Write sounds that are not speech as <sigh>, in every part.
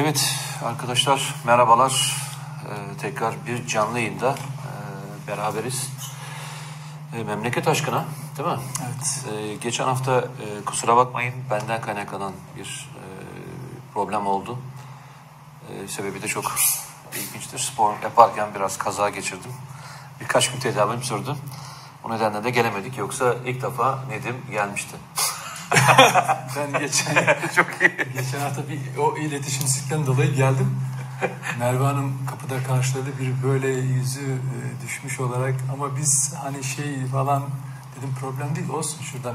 Evet arkadaşlar merhabalar. Ee, tekrar bir canlı yayında e, beraberiz. E, memleket aşkına değil mi? Evet. E, geçen hafta e, kusura bakmayın benden kaynaklanan bir e, problem oldu. E, sebebi de çok ilginçtir. Spor yaparken biraz kaza geçirdim. Birkaç gün tedavim sürdü. O nedenle de gelemedik. Yoksa ilk defa Nedim gelmişti. <laughs> Ben geçen <laughs> çok iyi. geçen hafta bir o iletişimsizlikten dolayı geldim. Merve Hanım kapıda karşıladı bir böyle yüzü e, düşmüş olarak ama biz hani şey falan dedim problem değil olsun şuradan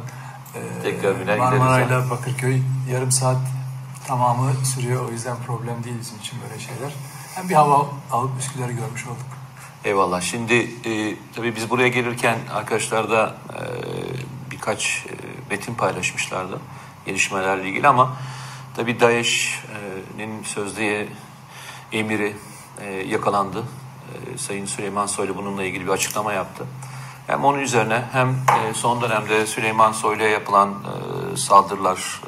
e, Tekrar biner Marmaray'la Bakırköy yarım saat tamamı sürüyor o yüzden problem değil bizim için böyle şeyler. Hem bir hava alıp Üsküdar'ı görmüş olduk. Eyvallah. Şimdi e, tabii biz buraya gelirken arkadaşlar da e, birkaç e, metin paylaşmışlardı gelişmelerle ilgili ama tabii DAEŞ'nin sözde emiri e, yakalandı. E, Sayın Süleyman Soylu bununla ilgili bir açıklama yaptı. Hem onun üzerine hem e, son dönemde Süleyman Soylu'ya yapılan saldırılar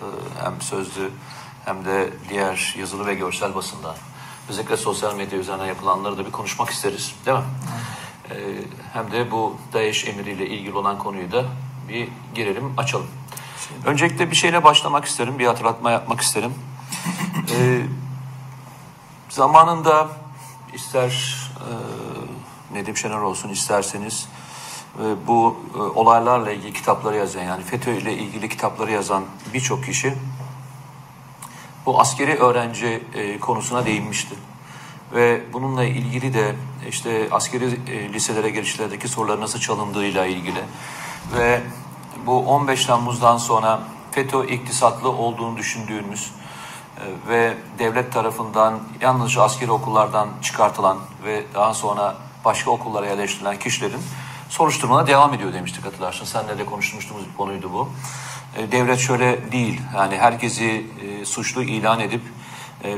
hem sözlü hem de diğer yazılı ve görsel basında özellikle sosyal medya üzerinden yapılanları da bir konuşmak isteriz değil mi? Hem de bu DAEŞ emiriyle ilgili olan konuyu da bir girelim, açalım. Öncelikle bir şeyle başlamak isterim, bir hatırlatma yapmak isterim. <laughs> Ee, zamanında ister e, Nedim Şener olsun isterseniz e, bu e, olaylarla ilgili kitapları yazan yani FETÖ ile ilgili kitapları yazan birçok kişi bu askeri öğrenci e, konusuna değinmişti. Ve bununla ilgili de işte askeri e, liselere girişlerdeki sorular nasıl çalındığıyla ilgili ve bu 15 Temmuz'dan sonra FETÖ iktisatlı olduğunu düşündüğümüz e, ve devlet tarafından yalnızca askeri okullardan çıkartılan ve daha sonra başka okullara yerleştirilen kişilerin soruşturmana devam ediyor demiştik hatırlarsın. Seninle de konuşmuştuğumuz bir konuydu bu. E, devlet şöyle değil yani herkesi e, suçlu ilan edip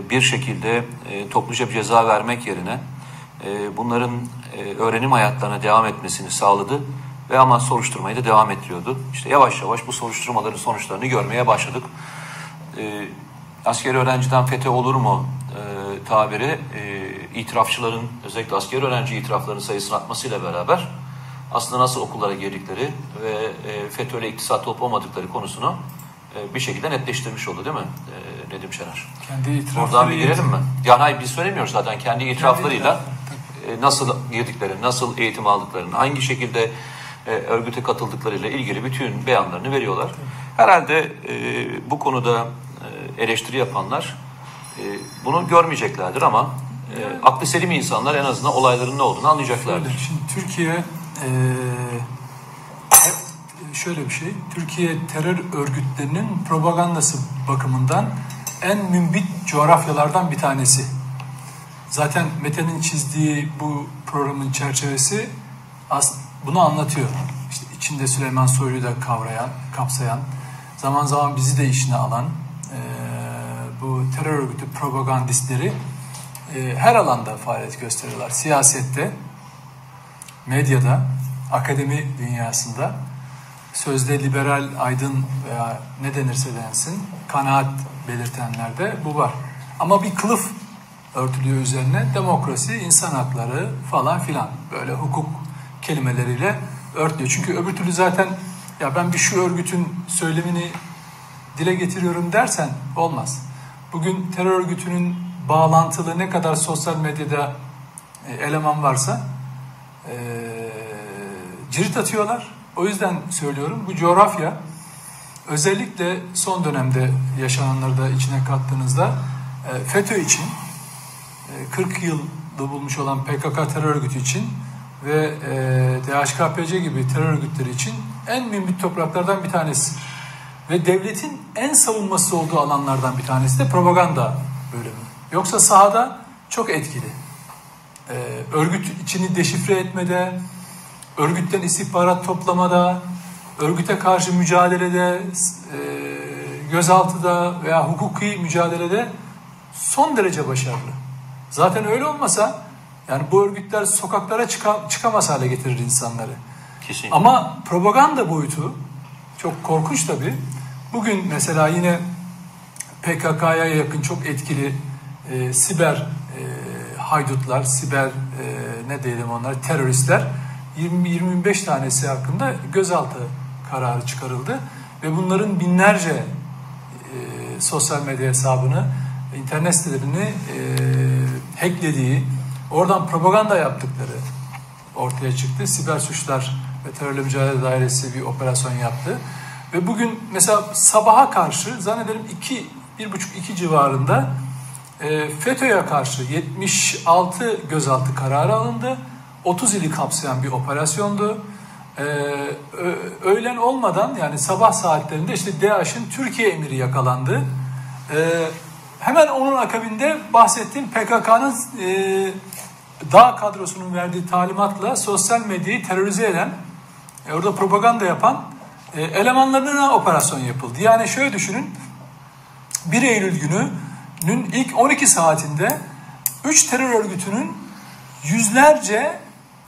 bir şekilde topluca bir ceza vermek yerine bunların öğrenim hayatlarına devam etmesini sağladı ve ama soruşturmayı da devam ettiriyordu. İşte yavaş yavaş bu soruşturmaların sonuçlarını görmeye başladık. E, askeri öğrenciden FETÖ olur mu e, tabiri e, itirafçıların özellikle askeri öğrenci itiraflarının sayısının artmasıyla beraber aslında nasıl okullara girdikleri ve e, FETÖ ile iktisat olup olmadıkları konusunu e, bir şekilde netleştirmiş oldu değil mi e, Nedim Şener? Kendi itirafları Oradan bir girelim mi? Yani hayır biz söylemiyoruz zaten kendi itiraflarıyla itirafları, e, nasıl girdiklerini, nasıl eğitim aldıklarını, hangi şekilde e, örgüte katıldıklarıyla ilgili bütün beyanlarını veriyorlar. Herhalde e, bu konuda e, eleştiri yapanlar e, bunu görmeyeceklerdir ama e, aklı selim insanlar en azından olayların ne olduğunu anlayacaklardır. Şöyle, şimdi Türkiye eee, hep şöyle bir şey. Türkiye terör örgütlerinin propagandası bakımından en mümbit coğrafyalardan bir tanesi. Zaten Mete'nin çizdiği bu programın çerçevesi as- bunu anlatıyor. İşte içinde Süleyman Soylu'yu da kavrayan, kapsayan, zaman zaman bizi de işine alan eee, bu terör örgütü propagandistleri eee, her alanda faaliyet gösteriyorlar. Siyasette, medyada, akademi dünyasında sözde liberal, aydın veya ne denirse densin kanaat belirtenlerde bu var. Ama bir kılıf örtülüyor üzerine demokrasi, insan hakları falan filan böyle hukuk kelimeleriyle örtülüyor. Çünkü öbür türlü zaten ya ben bir şu örgütün söylemini dile getiriyorum dersen olmaz. Bugün terör örgütünün bağlantılı ne kadar sosyal medyada e, eleman varsa e, cirit atıyorlar. O yüzden söylüyorum bu coğrafya özellikle son dönemde yaşananları da içine kattığınızda e, FETÖ için e, 40 yılda bulmuş olan PKK terör örgütü için ve e, DHKPC gibi terör örgütleri için en mümbit topraklardan bir tanesi. Ve devletin en savunması olduğu alanlardan bir tanesi de propaganda bölümü. Yoksa sahada çok etkili. Ee, örgüt içini deşifre etmede, örgütten istihbarat toplamada, örgüte karşı mücadelede, e, gözaltıda veya hukuki mücadelede son derece başarılı. Zaten öyle olmasa yani bu örgütler sokaklara çıka, çıkamaz hale getirir insanları. Kesinlikle. Ama propaganda boyutu çok korkunç tabii. Bugün mesela yine PKK'ya yakın çok etkili e, siber e, haydutlar, siber e, ne diyelim onlar teröristler 20-25 tanesi hakkında gözaltı kararı çıkarıldı ve bunların binlerce e, sosyal medya hesabını, internet sitelerini e, hacklediği, oradan propaganda yaptıkları ortaya çıktı. Siber suçlar ve terörle mücadele dairesi bir operasyon yaptı. Ve bugün mesela sabaha karşı zannederim 2 1,5-2 civarında e, FETÖ'ye karşı 76 gözaltı kararı alındı. 30 ili kapsayan bir operasyondu. E, öğlen olmadan yani sabah saatlerinde işte DAEŞ'in Türkiye emiri yakalandı. E, hemen onun akabinde bahsettiğim PKK'nın e, dağ kadrosunun verdiği talimatla sosyal medyayı terörize eden, e, orada propaganda yapan e, elemanlarına operasyon yapıldı. Yani şöyle düşünün, 1 Eylül gününün ilk 12 saatinde 3 terör örgütünün yüzlerce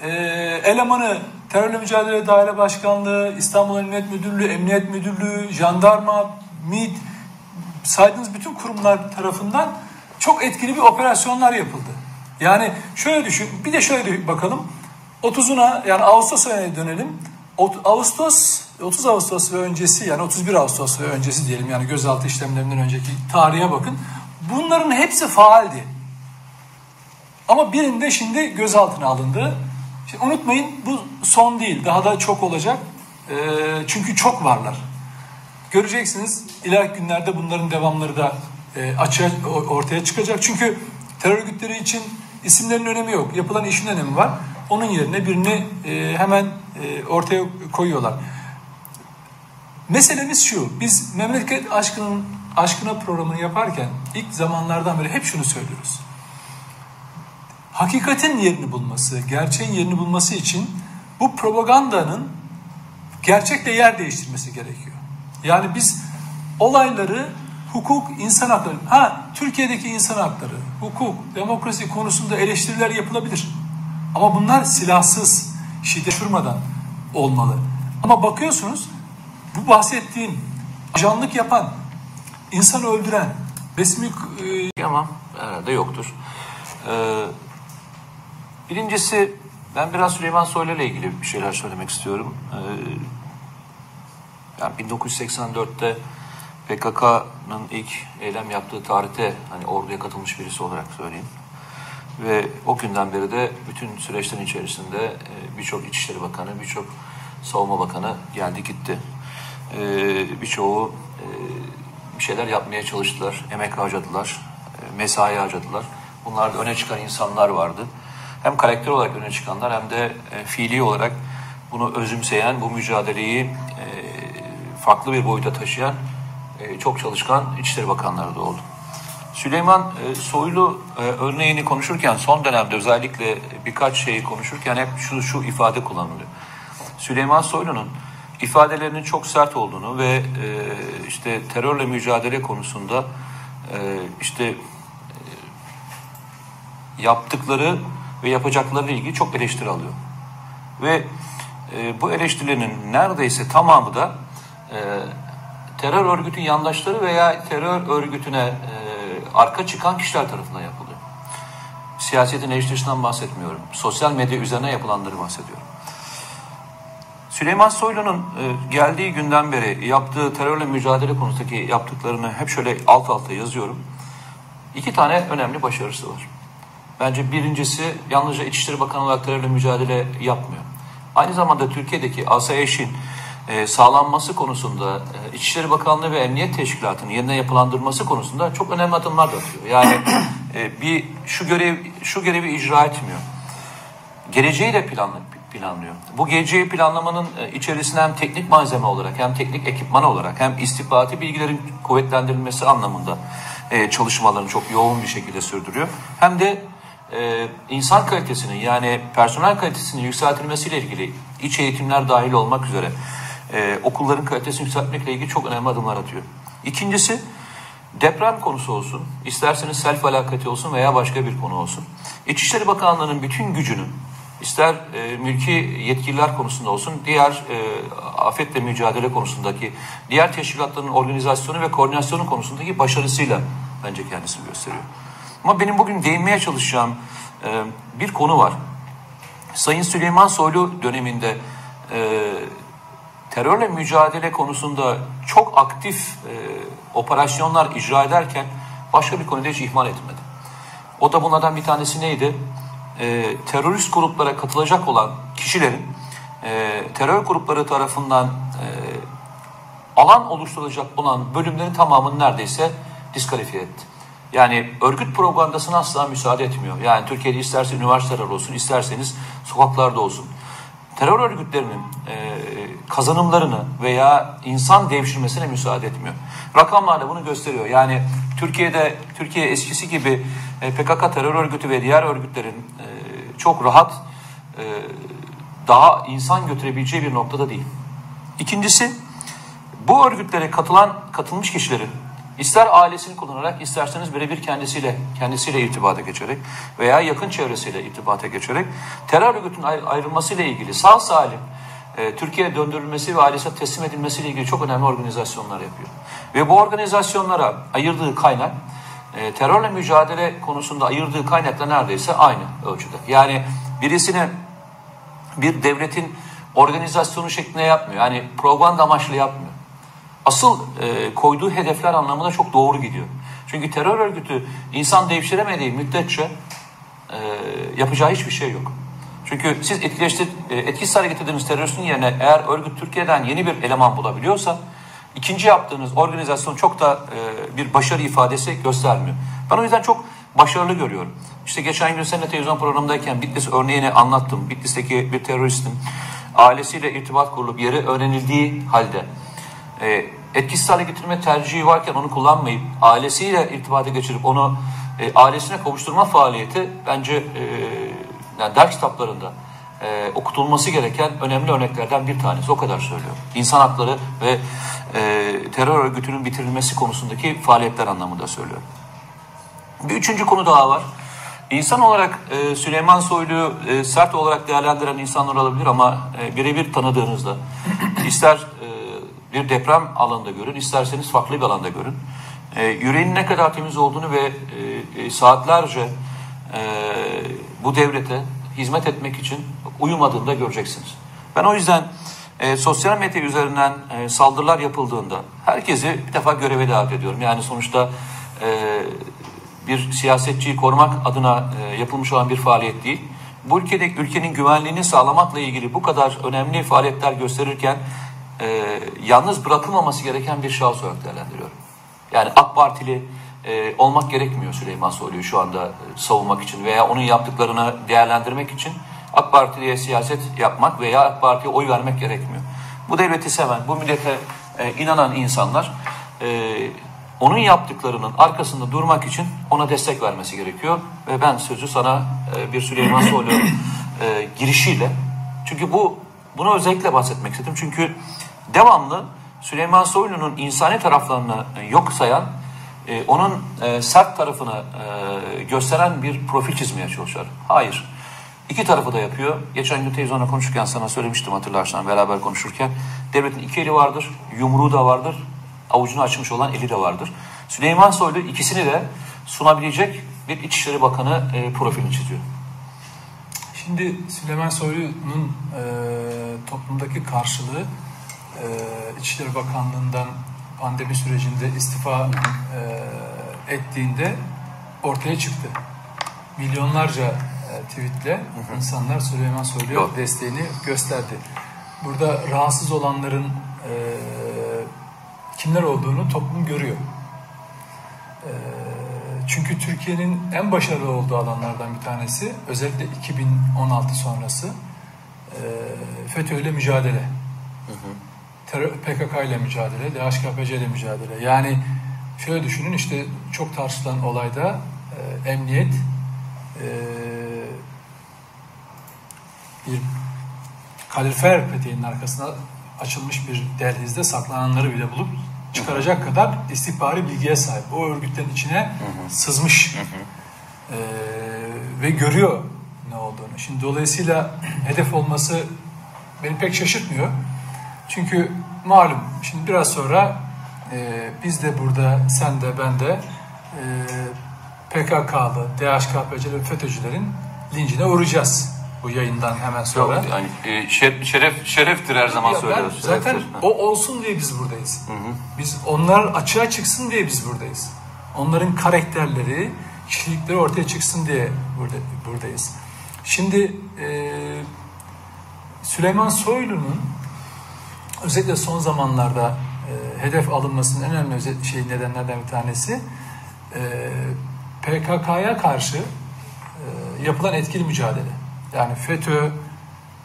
e, elemanı Terörle Mücadele Daire Başkanlığı, İstanbul Emniyet Müdürlüğü, Emniyet Müdürlüğü, Jandarma, MİT saydığınız bütün kurumlar tarafından çok etkili bir operasyonlar yapıldı. Yani şöyle düşün, bir de şöyle bakalım. 30'una yani Ağustos ayına dönelim. Ağustos 30 Ağustos ve öncesi yani 31 Ağustos ve öncesi diyelim yani gözaltı işlemlerinden önceki tarihe bakın. Bunların hepsi faaldi. Ama birinde şimdi gözaltına alındı. Şimdi unutmayın bu son değil. Daha da çok olacak. E, çünkü çok varlar. Göreceksiniz ileriki günlerde bunların devamları da e, açığa ortaya çıkacak. Çünkü terör örgütleri için isimlerin önemi yok. Yapılan işin önemi var. Onun yerine birini e, hemen e, ortaya koyuyorlar. Meselemiz şu. Biz memleket aşkının aşkına programını yaparken ilk zamanlardan beri hep şunu söylüyoruz. Hakikatin yerini bulması, gerçeğin yerini bulması için bu propagandanın gerçekle yer değiştirmesi gerekiyor. Yani biz olayları hukuk, insan hakları, ha Türkiye'deki insan hakları, hukuk, demokrasi konusunda eleştiriler yapılabilir. Ama bunlar silahsız, şiddet durmadan olmalı. Ama bakıyorsunuz bu bahsettiğim ajanlık yapan, insan öldüren, resmi... E... Ama herhalde yoktur. Ee, birincisi ben biraz Süleyman Soylu ile ilgili bir şeyler söylemek istiyorum. Ee, yani 1984'te PKK'nın ilk eylem yaptığı tarihte hani orduya katılmış birisi olarak söyleyeyim. Ve o günden beri de bütün süreçlerin içerisinde e, birçok İçişleri Bakanı, birçok Savunma Bakanı geldi gitti. E, birçoğu e, bir şeyler yapmaya çalıştılar, emek harcadılar, mesai harcadılar. Bunlar da öne çıkan insanlar vardı. Hem karakter olarak öne çıkanlar hem de fiili olarak bunu özümseyen, bu mücadeleyi farklı bir boyuta taşıyan çok çalışkan İçişleri Bakanları da oldu. Süleyman e, Soylu e, örneğini konuşurken son dönemde özellikle birkaç şeyi konuşurken hep şu, şu ifade kullanılıyor. Süleyman Soylu'nun ifadelerinin çok sert olduğunu ve e, işte terörle mücadele konusunda işte yaptıkları ve yapacakları ilgili çok eleştiri alıyor. Ve bu eleştirilerin neredeyse tamamı da terör örgütün yandaşları veya terör örgütüne arka çıkan kişiler tarafından yapılıyor. Siyasetin eleştirisinden bahsetmiyorum. Sosyal medya üzerine yapılanları bahsediyorum. Süleyman Soylu'nun e, geldiği günden beri yaptığı terörle mücadele konusundaki yaptıklarını hep şöyle alt alta yazıyorum. İki tane önemli başarısı var. Bence birincisi yalnızca İçişleri Bakanı olarak terörle mücadele yapmıyor. Aynı zamanda Türkiye'deki e, sağlanması konusunda e, İçişleri Bakanlığı ve Emniyet Teşkilatı'nın yeniden yapılandırması konusunda çok önemli adımlar da atıyor. Yani <clears throat> e, bir şu görev şu görevi icra etmiyor. Geleceği de planlıyor. Bu geleceği planlamanın içerisinde hem teknik malzeme olarak hem teknik ekipman olarak hem istihbarati bilgilerin kuvvetlendirilmesi anlamında çalışmalarını çok yoğun bir şekilde sürdürüyor. Hem de e, insan kalitesinin yani personel kalitesinin yükseltilmesiyle ilgili iç eğitimler dahil olmak üzere e, okulların kalitesini yükseltmekle ilgili çok önemli adımlar atıyor. İkincisi deprem konusu olsun, isterseniz self alakati olsun veya başka bir konu olsun. İçişleri Bakanlığı'nın bütün gücünün ister e, mülki yetkililer konusunda olsun, diğer e, afetle mücadele konusundaki, diğer teşkilatların organizasyonu ve koordinasyonu konusundaki başarısıyla bence kendisini gösteriyor. Ama benim bugün değinmeye çalışacağım e, bir konu var. Sayın Süleyman Soylu döneminde e, terörle mücadele konusunda çok aktif e, operasyonlar icra ederken başka bir konuda hiç ihmal etmedi. O da bunlardan bir tanesi neydi? E, terörist gruplara katılacak olan kişilerin e, terör grupları tarafından e, alan oluşturulacak olan bölümlerin tamamını neredeyse diskalifiye etti. Yani örgüt propagandasına asla müsaade etmiyor. Yani Türkiye'de isterse üniversiteler olsun, isterseniz sokaklarda olsun. Terör örgütlerinin e, kazanımlarını veya insan devşirmesine müsaade etmiyor. Rakamlar da bunu gösteriyor. Yani Türkiye'de Türkiye eskisi gibi e, PKK terör örgütü ve diğer örgütlerin e, çok rahat e, daha insan götürebileceği bir noktada değil. İkincisi bu örgütlere katılan katılmış kişilerin ister ailesini kullanarak isterseniz birebir kendisiyle kendisiyle irtibata geçerek veya yakın çevresiyle irtibata geçerek terör örgütünün ayrılmasıyla ilgili sağ salim e, Türkiye'ye döndürülmesi ve ailesine teslim edilmesiyle ilgili çok önemli organizasyonlar yapıyor. Ve bu organizasyonlara ayırdığı kaynak e, terörle mücadele konusunda ayırdığı kaynakla neredeyse aynı ölçüde. Yani birisini bir devletin organizasyonu şeklinde yapmıyor. Yani propaganda amaçlı yapmıyor. Asıl e, koyduğu hedefler anlamında çok doğru gidiyor. Çünkü terör örgütü insan devşiremediği müddetçe e, yapacağı hiçbir şey yok. Çünkü siz etkileştir, e, etkisiz hale getirdiğiniz teröristin yerine eğer örgüt Türkiye'den yeni bir eleman bulabiliyorsa ikinci yaptığınız organizasyon çok da e, bir başarı ifadesi göstermiyor. Ben o yüzden çok başarılı görüyorum. İşte geçen gün seninle televizyon programındayken Bitlis örneğini anlattım. Bitlis'teki bir teröristin ailesiyle irtibat kurulup yeri öğrenildiği halde e, etkisiz hale getirme tercihi varken onu kullanmayıp ailesiyle irtibata geçirip onu e, ailesine kavuşturma faaliyeti bence e, yani ders kitaplarında e, okutulması gereken önemli örneklerden bir tanesi. O kadar söylüyorum. İnsan hakları ve e, terör örgütünün bitirilmesi konusundaki faaliyetler anlamında söylüyorum. Bir üçüncü konu daha var. İnsan olarak e, Süleyman Soylu'yu e, sert olarak değerlendiren insanlar olabilir ama e, birebir tanıdığınızda ister e, bir deprem alanında görün, isterseniz farklı bir alanda görün. E, yüreğinin ne kadar temiz olduğunu ve e, e, saatlerce e, bu devlete hizmet etmek için uyumadığında göreceksiniz. Ben o yüzden e, sosyal medya üzerinden e, saldırılar yapıldığında herkesi bir defa göreve davet ediyorum. Yani sonuçta e, bir siyasetçiyi korumak adına e, yapılmış olan bir faaliyet değil. Bu ülkede ülkenin güvenliğini sağlamakla ilgili bu kadar önemli faaliyetler gösterirken e, yalnız bırakılmaması gereken bir şahıs olarak değerlendiriyorum. Yani AK Partili e, olmak gerekmiyor Süleyman Soylu'yu şu anda e, savunmak için veya onun yaptıklarını değerlendirmek için AK Parti'ye siyaset yapmak veya AK Parti'ye oy vermek gerekmiyor. Bu devleti seven, bu millete e, inanan insanlar e, onun yaptıklarının arkasında durmak için ona destek vermesi gerekiyor. Ve ben sözü sana e, bir Süleyman Soylu e, girişiyle, çünkü bu bunu özellikle bahsetmek istedim. Çünkü devamlı Süleyman Soylu'nun insani taraflarını yok sayan, e, onun e, sert tarafını e, gösteren bir profil çizmeye çalışıyor. Hayır. İki tarafı da yapıyor. Geçen gün televizyonda konuşurken sana söylemiştim hatırlarsan beraber konuşurken. Devletin iki eli vardır, yumruğu da vardır, avucunu açmış olan eli de vardır. Süleyman Soylu ikisini de sunabilecek bir İçişleri Bakanı e, profilini çiziyor. Şimdi Süleyman Soylu'nun e, toplumdaki karşılığı e, İçişleri Bakanlığı'ndan pandemi sürecinde istifa e, ettiğinde ortaya çıktı. Milyonlarca e, tweetle hı hı. insanlar Süleyman Soylu'ya desteğini gösterdi. Burada rahatsız olanların e, kimler olduğunu toplum görüyor. E, çünkü Türkiye'nin en başarılı olduğu alanlardan bir tanesi özellikle 2016 sonrası e, FETÖ ile mücadele. Hı hı PKK ile mücadele, DHKPC ile mücadele. Yani şöyle düşünün işte çok tartışılan olayda e, emniyet e, bir kalorifer peteğinin arkasına açılmış bir dehlizde saklananları bile bulup çıkaracak kadar istihbari bilgiye sahip. O örgütlerin içine hı hı. sızmış. Hı hı. E, ve görüyor ne olduğunu. Şimdi dolayısıyla <clears throat> hedef olması beni pek şaşırtmıyor. Çünkü malum şimdi biraz sonra e, biz de burada sen de ben de e, PKK'lı, DHKPC'li ve FETÖ'cülerin lincine uğrayacağız bu yayından hemen sonra. Yok, yani e, şeref, şeref şereftir her zaman Ya ben söylüyoruz. zaten şereftir. o olsun diye biz buradayız. Biz onlar açığa çıksın diye biz buradayız. Onların karakterleri, kişilikleri ortaya çıksın diye burada buradayız. Şimdi e, Süleyman Soylu'nun özellikle son zamanlarda e, hedef alınmasının en önemli şey nedenlerden bir tanesi e, PKK'ya karşı e, yapılan etkili mücadele. Yani FETÖ,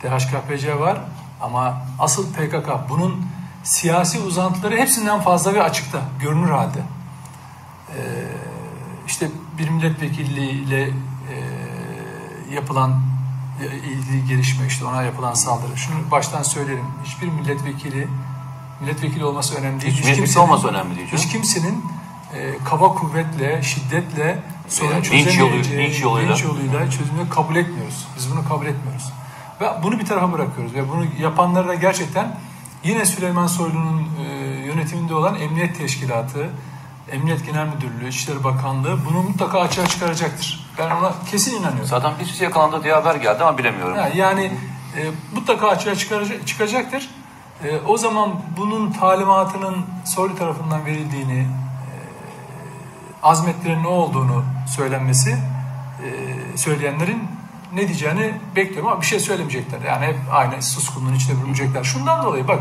DHKPC var ama asıl PKK bunun siyasi uzantıları hepsinden fazla ve açıkta, görünür halde. Ee, işte bir milletvekilliğiyle e, yapılan e, ilgili gelişme, işte ona yapılan saldırı. Şunu baştan söylerim, hiçbir milletvekili, milletvekili olması önemli değil. Hiç milletvekili olması önemli değil, Hiç kimsenin e, kaba kuvvetle, şiddetle sorun çözemeyeceği, linç yoluyla. linç yoluyla çözümünü kabul etmiyoruz. Biz bunu kabul etmiyoruz. Ve bunu bir tarafa bırakıyoruz. Ve bunu yapanları da gerçekten yine Süleyman Soylu'nun e, yönetiminde olan Emniyet Teşkilatı, Emniyet Genel Müdürlüğü, İçişleri Bakanlığı bunu mutlaka açığa çıkaracaktır. Ben ona kesin inanıyorum. Zaten birisi yakalandı diye haber geldi ama bilemiyorum. Ha, yani e, mutlaka açığa çıkaracak, çıkacaktır. E, o zaman bunun talimatının Soylu tarafından verildiğini, e, azmetlerin ne olduğunu söylenmesi, e, söyleyenlerin ne diyeceğini bekliyorum ama bir şey söylemeyecekler. Yani hep aynı suskunluğun içinde bürünecekler. Şundan dolayı bak,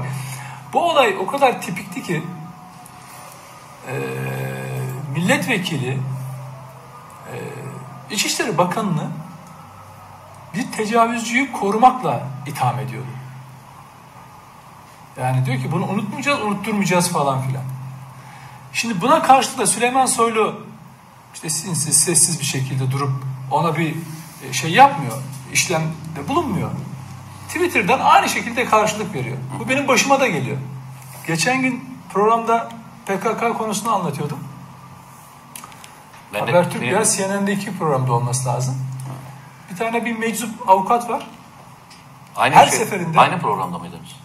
bu olay o kadar tipikti ki, e, milletvekili, e, İçişleri Bakanı'nı bir tecavüzcüyü korumakla itham ediyordu. Yani diyor ki bunu unutmayacağız, unutturmayacağız falan filan. Şimdi buna karşılık da Süleyman Soylu işte sinsiz, sessiz bir şekilde durup ona bir e, şey yapmıyor, işlemde bulunmuyor. Twitter'dan aynı şekilde karşılık veriyor. Bu benim başıma da geliyor. Geçen gün programda PKK konusunu anlatıyordum. Ben de- Habertürk benim- ya CNN'deki programda olması lazım. Bir tane bir meczup avukat var. aynı her şey- seferinde- Aynı programda mıydınız?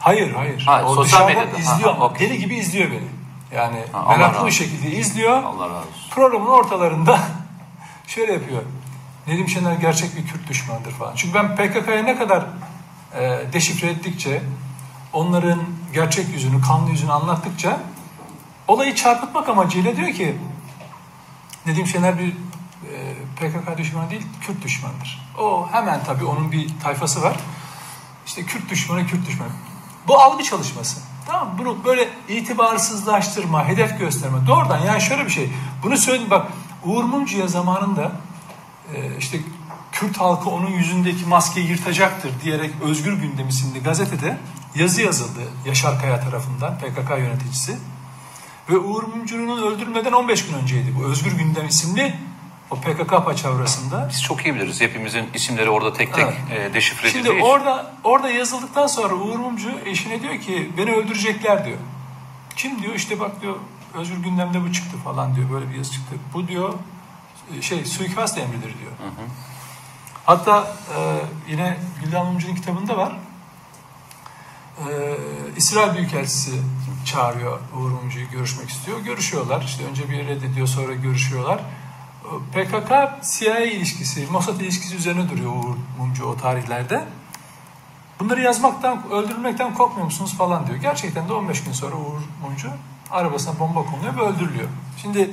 Hayır hayır. Ha, o sosyal medyada. izliyor Ha, okey. deli gibi izliyor beni. Yani Ha, meraklı bir şekilde izliyor. Allah razı olsun. Programın ortalarında <laughs> şöyle yapıyor. Nedim Şener gerçek bir Kürt düşmanıdır falan. Çünkü ben PKK'ya ne kadar e, deşifre ettikçe, onların gerçek yüzünü, kanlı yüzünü anlattıkça olayı çarpıtmak amacıyla diyor ki Nedim Şener bir e, PKK düşmanı değil, Kürt düşmanıdır. O hemen tabii onun bir tayfası var. İşte Kürt düşmanı, Kürt düşmanı. Bu algı çalışması. Tamam mı? Bunu böyle itibarsızlaştırma, hedef gösterme. Doğrudan yani şöyle bir şey. Bunu söyleyeyim bak Uğur Mumcu'ya zamanında e, işte Kürt halkı onun yüzündeki maskeyi yırtacaktır diyerek Özgür Gündem isimli gazetede yazı yazıldı Yaşar Kaya tarafından PKK yöneticisi. Ve Uğur Mumcu'nun öldürülmeden 15 gün önceydi bu Özgür Gündem isimli o PKK paçavrasında. Biz çok iyi biliriz. Hepimizin isimleri orada tek tek e, deşifre edildiği Şimdi orada orada yazıldıktan sonra Uğur Mumcu eşine diyor ki beni öldürecekler diyor. Kim diyor işte bak diyor Özgür Gündem'de bu çıktı falan diyor böyle bir yazı çıktı. Bu diyor şey suikast emridir diyor. Hatta e, yine Gülden Mumcu'nun kitabında var. E, İsrail Büyükelçisi çağırıyor Uğur Mumcu'yu görüşmek istiyor. Görüşüyorlar. İşte önce bir reddediyor sonra görüşüyorlar. PKK CIA ilişkisi, Mossad ilişkisi üzerine duruyor Uğur Mumcu o tarihlerde. Bunları yazmaktan, öldürülmekten korkmuyor musunuz falan diyor. Gerçekten de 15 gün sonra Uğur Mumcu arabasına bomba konuluyor ve öldürülüyor. Şimdi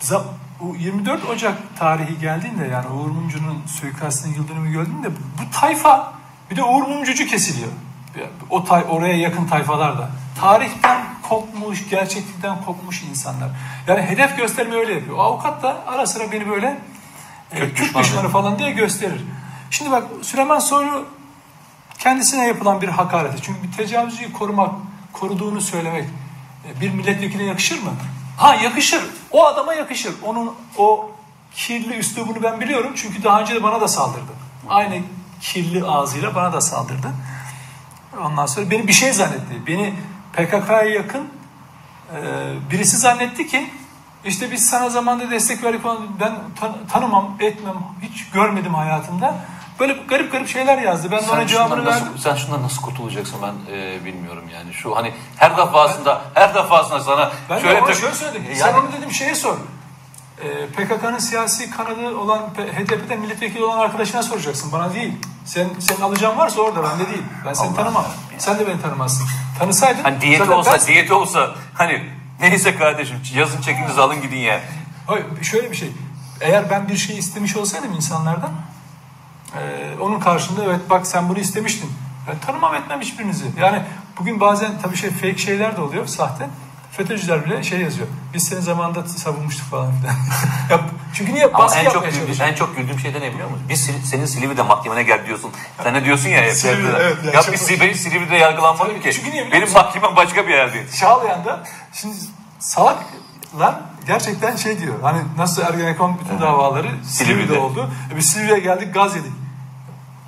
zam- bu 24 Ocak tarihi geldiğinde yani Uğur Mumcu'nun suikastının yıl dönümü geldiğinde bu tayfa bir de Uğur Mumcucu kesiliyor. O tay, oraya yakın tayfalar da. Tarihten kopmuş, gerçeklikten kopmuş insanlar. Yani hedef gösterme öyle yapıyor. O avukat da ara sıra beni böyle e, Kürt düşmanı. düşmanı falan diye gösterir. Şimdi bak Süleyman Soylu kendisine yapılan bir hakareti. Çünkü bir tecavüzcüyü korumak, koruduğunu söylemek e, bir milletvekiline yakışır mı? Ha yakışır. O adama yakışır. Onun o kirli üslubunu ben biliyorum. Çünkü daha önce de bana da saldırdı. Aynı kirli ağzıyla bana da saldırdı. Ondan sonra beni bir şey zannetti. Beni PKK'ya yakın e, birisi zannetti ki işte biz sana zamanda destek verdik falan. Ben tan- tanımam, etmem, hiç görmedim hayatımda. Böyle garip garip şeyler yazdı. Ben de ona Sen cevabını şundan, verdim. nasıl, sen şundan nasıl kurtulacaksın ben e, bilmiyorum yani. Şu hani her defasında her defasında sana Ben şöyle de ona şöyle söyledim. Yani- Sen onu dedim şeye sor. e, PKK'nın siyasi kanadı olan P- HDP'de milletvekili olan arkadaşına soracaksın. Bana değil. Sen senin alacağın varsa orada bende değil. Ben seni Allah tanımam. Allah. Sen de beni tanımazsın. Tanısaydın. Hani diyeti olsa, ben- diyeti olsa hani neyse kardeşim yazın çekiniz alın gidin ya. Hayır, şöyle bir şey. Eğer ben bir şey istemiş olsaydım insanlardan e, onun karşında evet bak sen bunu istemiştin. Ben tanımam etmem hiçbirinizi. Yani bugün bazen tabii şey fake şeyler de oluyor sahte. FETÖ'cüler bile şey yazıyor. Biz senin zamanında savunmuştuk falan filan. <laughs> Ya, çünkü niye baskı en çok güldüğüm, en çok güldüğüm şey de ne biliyor musun? Biz senin Silivri'de mahkemene gel diyorsun. Sen ne diyorsun ya? hep Silivri, evet, yani ya çok- biz Silivri, Silivri'de yargılanmadım Tabii, ki. çünkü niye Benim mahkemem başka bir yerdeydi. Çağlayan'da şimdi salaklar gerçekten şey diyor. Hani nasıl Ergenekon bütün davaları Silivri'de Silivri'de. oldu. E biz Silivri'ye geldik gaz yedik.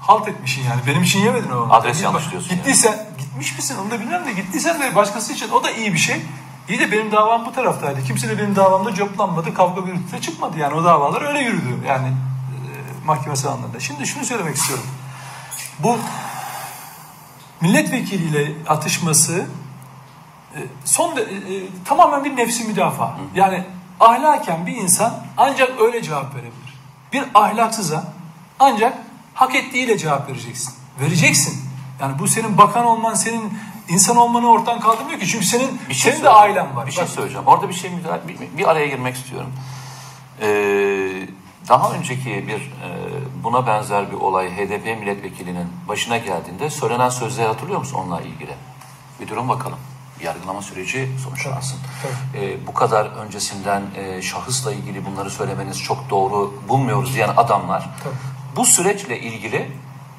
Halt etmişsin yani. Benim için yemedin o. Adres yanlış diyorsun Gittiysen, gitmiş misin onu da bilmem de gittiysen de başkası için o da iyi bir şey. İyi de benim davam bu taraftaydı. Kimse de benim davamda coplanmadı, kavga gürültüde çıkmadı. Yani o davalar öyle yürüdü. Yani e, mahkemesel anlamda. Şimdi şunu söylemek istiyorum. Bu milletvekiliyle atışması e, son de- e, e, tamamen bir nefsi müdafaa. Yani ahlaken bir insan ancak öyle cevap verebilir. Bir ahlaksıza ancak hak ettiğiyle cevap vereceksin. Vereceksin. Yani bu senin bakan olman, senin insan olmanı ortadan kaldırmıyor ki. Çünkü senin Bir şey senin de ailen var. Bir şey söyleyeceğim. Orada bir şey müdahale, bir, bir araya girmek istiyorum. Ee, daha önceki bir e, buna benzer bir olay HDP milletvekilinin başına geldiğinde söylenen sözleri hatırlıyor musun onunla ilgili? Bir durum bakalım. Bir yargılama süreci sonuçlansın. Ee, bu kadar öncesinden e, şahısla ilgili bunları söylemeniz çok doğru bulmuyoruz diyen adamlar Tabii. bu süreçle ilgili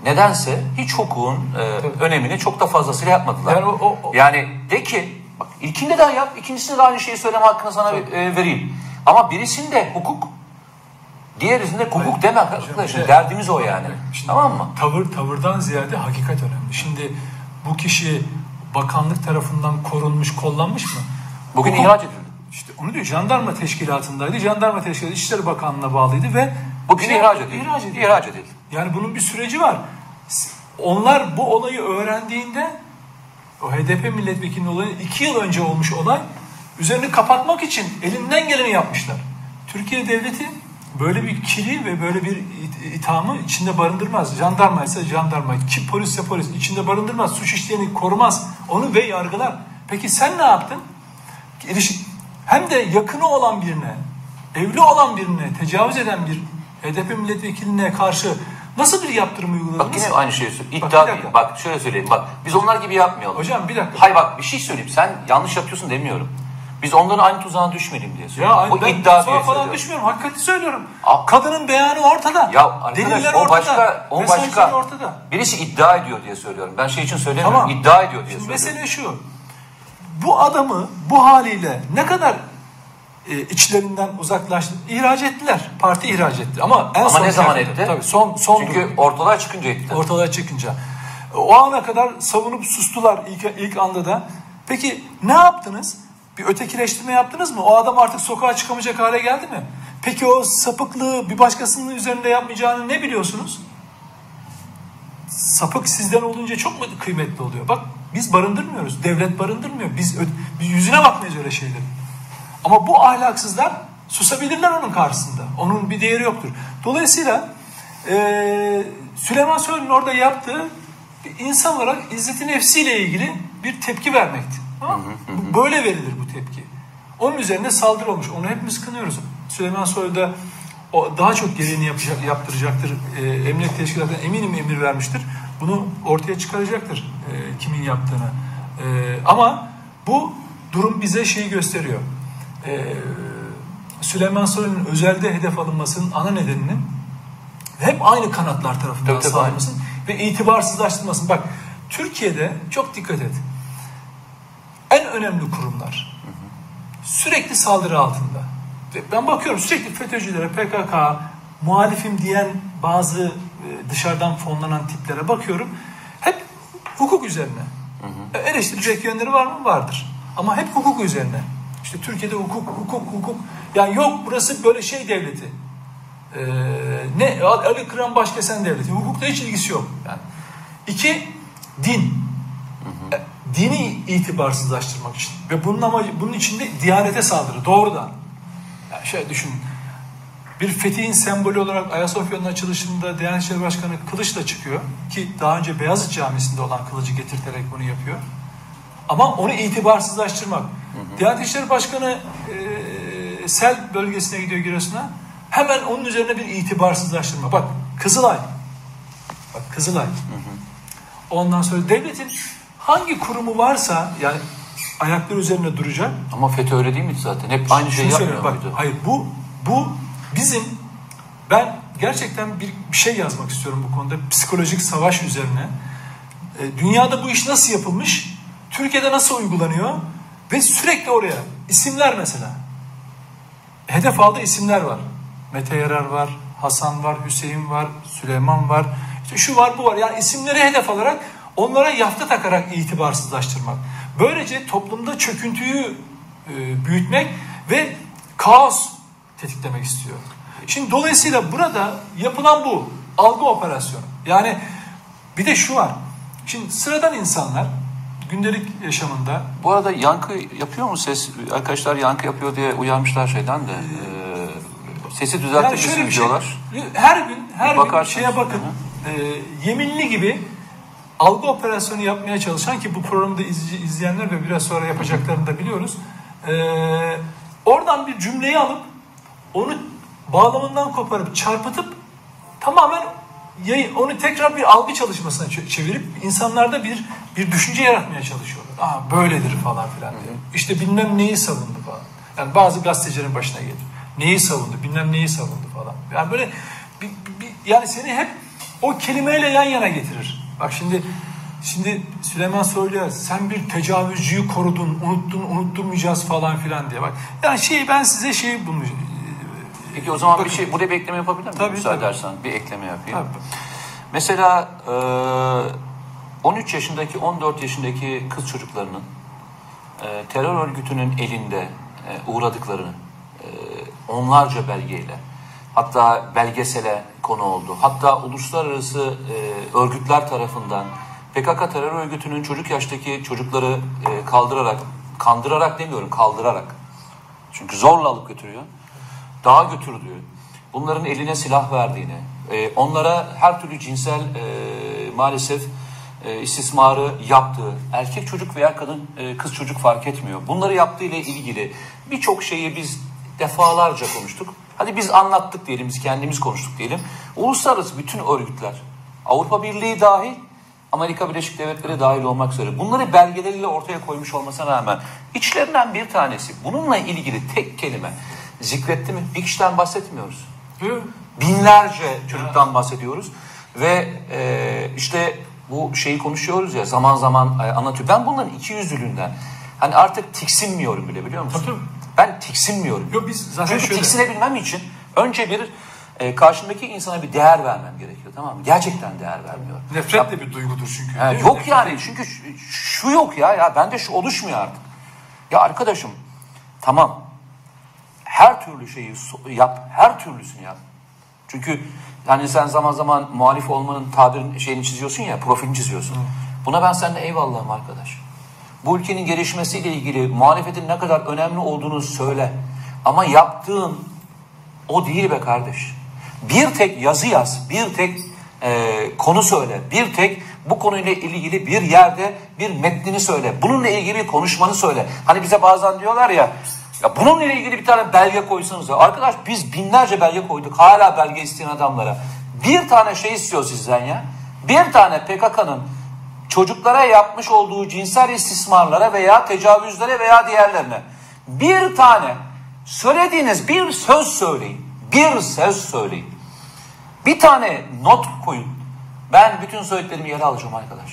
nedense hiç hukukun e, önemini çok da fazlasıyla yapmadılar. Yani o- o- o- Yani de ki bak ilkinde daha yap, ikincisinde de aynı şeyi söyleme hakkını sana e, vereyim. Ama birisinde hukuk, diğerisinde hukuk Hayır, deme arkadaşım. şey- Derdimiz o yani. Şimdi tamam mı? Tavır tavırdan ziyade hakikat önemli. Şimdi bu kişi bakanlık tarafından korunmuş, kollanmış mı? Bugün Hukuk- ihraç edildi. İşte onu diyor. Jandarma teşkilatındaydı. Jandarma teşkilatı İçişleri Bakanlığı'na bağlıydı ve Bugün Şey- ihraç edildi. ihraç edildi. İhraç edildi. Yani bunun bir süreci var. Onlar bu olayı öğrendiğinde o HDP milletvekilinin olayı iki yıl önce olmuş olay üzerini kapatmak için elinden geleni yapmışlar. Türkiye devleti böyle bir kiri ve böyle bir it- ithamı içinde barındırmaz. Jandarma ise jandarma, ki polis ise polis içinde barındırmaz. Suç işleyeni korumaz. Onu ve yargılar. Peki sen ne yaptın? Hem de yakını olan birine, evli olan birine, tecavüz eden bir HDP milletvekiline karşı nasıl bir yaptırım uyguladınız? Bak yine aynı şeyi söylüyorum. Bak, İddia bir değil. Bak şöyle söyleyeyim. Bak biz onlar gibi yapmayalım. Hocam bir dakika. Hayır bak bir şey söyleyeyim. Sen yanlış yapıyorsun demiyorum. Biz onların aynı tuzağına düşmeyelim diye Ya söylüyorum. aynı Bu ben iddia tuzağa diye falan düşmüyorum. Hakikati söylüyorum. Aa. Kadının beyanı ortada. Ya arkadaş Deliller o ortada. başka, o başka. ortada. Birisi iddia ediyor diye söylüyorum. Ben şey için söylemiyorum. Tamam. İddia ediyor diye Şimdi söylüyorum. mesele şu. Bu adamı bu haliyle ne kadar e, içlerinden uzaklaştı. ihraç ettiler. Parti ihraç etti. Ama en Ama son ne zaman etti? Tabii son son Çünkü ortalığa çıkınca etti. ortalığa çıkınca. O ana kadar savunup sustular ilk, ilk anda da. Peki ne yaptınız? Bir ötekileştirme yaptınız mı? O adam artık sokağa çıkamayacak hale geldi mi? Peki o sapıklığı bir başkasının üzerinde yapmayacağını ne biliyorsunuz? Sapık sizden olunca çok mu kıymetli oluyor? Bak biz barındırmıyoruz. Devlet barındırmıyor. Biz, biz yüzüne bakmayız öyle şeylerin. Ama bu ahlaksızlar susabilirler onun karşısında. Onun bir değeri yoktur. Dolayısıyla eee Süleyman Soylu'nun orada yaptığı insan olarak izzeti nefsiyle ilgili bir tepki vermekti. Tamam mı? Bu- Böyle verilir bu tepki. Onun üzerine saldırı olmuş. Onu hepimiz kınıyoruz. Süleyman Soylu da o daha çok gereğini yapacak, yaptıracaktır. Eee emniyet teşkilatına eminim emir vermiştir. Bunu ortaya çıkaracaktır eee, kimin yaptığını. Eee, ama bu durum bize şeyi gösteriyor. Eee, Süleyman Soylu'nun özelde hedef alınmasının ana nedeninin hep aynı kanatlar tarafından Tabii, tabii, sağlanmasın ve itibarsızlaştırmasın. Bak Türkiye'de çok dikkat et. En önemli kurumlar sürekli saldırı altında. Ben bakıyorum sürekli FETÖ'cülere, PKK, muhalifim diyen bazı e, dışarıdan fonlanan tiplere bakıyorum. Hep hukuk üzerine. E, Eleştirecek yönleri var mı? Vardır. Ama hep hukuk üzerine. İşte Türkiye'de hukuk, hukuk, hukuk. Yani yok burası böyle şey devleti. Ee, ne Ali Kıran Başkesen devleti. Hukukla hiç ilgisi yok. Yani. İki, din. E, Dini itibarsızlaştırmak için. Ve bunun amacı, bunun içinde diyanete saldırı. Doğrudan. Yani şöyle düşün. bir fethihin sembolü olarak Ayasofya'nın açılışında Diyanet İşleri Başkanı kılıçla çıkıyor. Ki daha önce Beyazıt Camisi'nde olan kılıcı getirterek bunu yapıyor. Ama onu itibarsızlaştırmak. Diyanet İşleri Başkanı e, sel bölgesine gidiyor Giresun'a. Hemen onun üzerine bir itibarsızlaştırma. Bak Kızılay. Bak Kızılay. Ondan sonra devletin hangi kurumu varsa yani ayakları üzerine duracak. Ama FETÖ öyle değil miydi zaten? Hep aynı şeyi yapmıyor bak, muydu? Hayır bu bu bizim ben gerçekten bir, bir şey yazmak istiyorum bu konuda psikolojik savaş üzerine. E, dünyada bu iş nasıl yapılmış? Türkiye'de nasıl uygulanıyor? Ve sürekli oraya isimler mesela. Hedef aldığı isimler var. Mete Yarar var, Hasan var, Hüseyin var, Süleyman var. İşte şu var bu var. Yani isimleri hedef alarak onlara yafta takarak itibarsızlaştırmak. Böylece toplumda çöküntüyü e, büyütmek ve kaos tetiklemek istiyor. Şimdi dolayısıyla burada yapılan bu algı operasyonu. Yani bir de şu var. Şimdi sıradan insanlar gündelik yaşamında Bu arada yankı yapıyor mu ses? Arkadaşlar yankı yapıyor diye uyarmışlar şeyden de. Ee, sesi yani düzeltir şöyle bir şey, diyorlar. her gün her gün Bakarsınız. şeye bakın. Hı E, yeminli gibi algı operasyonu yapmaya çalışan ki bu programı da izleyenler ve biraz sonra yapacaklarını da biliyoruz. E, oradan bir cümleyi alıp onu bağlamından koparıp çarpıtıp tamamen yayın, onu tekrar bir algı çalışmasına çevirip insanlarda bir bir düşünce yaratmaya çalışıyorlar. Aa böyledir falan filan diye. İşte bilmem neyi savundu falan. Yani bazı gazetecilerin başına gelir. Neyi savundu, bilmem neyi savundu falan. Yani böyle bir, bir- yani seni hep o kelimeyle yan yana getirir. Bak şimdi şimdi Süleyman Soylu'ya sen bir tecavüzcüyü korudun, unuttun, unutturmayacağız falan filan diye. Bak yani şey ben size şey bulmuş. Peki o zaman bir şey buraya bir ekleme yapabilir miyim? Tabii, Müsaade tabii. edersen bir ekleme yapayım. Tabii. Mesela e, 13 yaşındaki 14 yaşındaki kız çocuklarının e, terör örgütünün elinde e, uğradıklarını e, onlarca belgeyle hatta belgesele konu oldu. Hatta uluslararası e, örgütler tarafından PKK terör örgütünün çocuk yaştaki çocukları e, kaldırarak, kandırarak demiyorum kaldırarak çünkü zorla alıp götürüyor. Dağa götürdüğü, bunların eline silah verdiğini, e, onlara her türlü cinsel e, maalesef e, istismarı yaptığı, erkek çocuk veya kadın e, kız çocuk fark etmiyor. Bunları yaptığı ile ilgili birçok şeyi biz defalarca konuştuk. Hadi biz anlattık diyelim, biz kendimiz konuştuk diyelim. Uluslararası bütün örgütler, Avrupa Birliği dahil, Amerika Birleşik Devletleri dahil olmak üzere bunları belgeleriyle ortaya koymuş olmasına rağmen içlerinden bir tanesi bununla ilgili tek kelime zikretti mi? Bir kişiden bahsetmiyoruz. Binlerce çocuktan bahsediyoruz ve e, işte bu şeyi konuşuyoruz ya zaman zaman e, anlatıyor. Ben bunların iki yüzlülüğünden hani artık tiksinmiyorum bile biliyor musun? Tabii. Ben tiksinmiyorum. Yok biz zaten Çünkü şöyle. tiksinebilmem için önce bir e, karşımdaki insana bir değer vermem gerekiyor tamam mı? Gerçekten değer vermiyorum. Nefret de bir duygudur çünkü. Mi? yok Nefret- yani çünkü şu, şu yok ya ya bende şu oluşmuyor artık. Ya arkadaşım tamam her türlü şeyi yap her türlüsünü yap. Çünkü hani sen zaman zaman muhalif olmanın tabirin şeyini çiziyorsun ya profilini çiziyorsun. Buna ben seninle eyvallahım arkadaş. Bu ülkenin gelişmesiyle ilgili muhalefetin ne kadar önemli olduğunu söyle. Ama yaptığın o değil be kardeş. Bir tek yazı yaz, bir tek e, konu söyle, bir tek bu konuyla ilgili bir yerde bir metnini söyle. Bununla ilgili konuşmanı söyle. Hani bize bazen diyorlar ya, ya bununla ilgili bir tane belge koysanız. Arkadaş biz binlerce belge koyduk hala belge isteyen adamlara. Bir tane şey istiyor sizden ya. Bir tane PKK'nın çocuklara yapmış olduğu cinsel istismarlara veya tecavüzlere veya diğerlerine bir tane söylediğiniz bir söz söyleyin. Bir söz söyleyin. Bir tane not koyun. Ben bütün söylediklerimi yere alacağım arkadaş.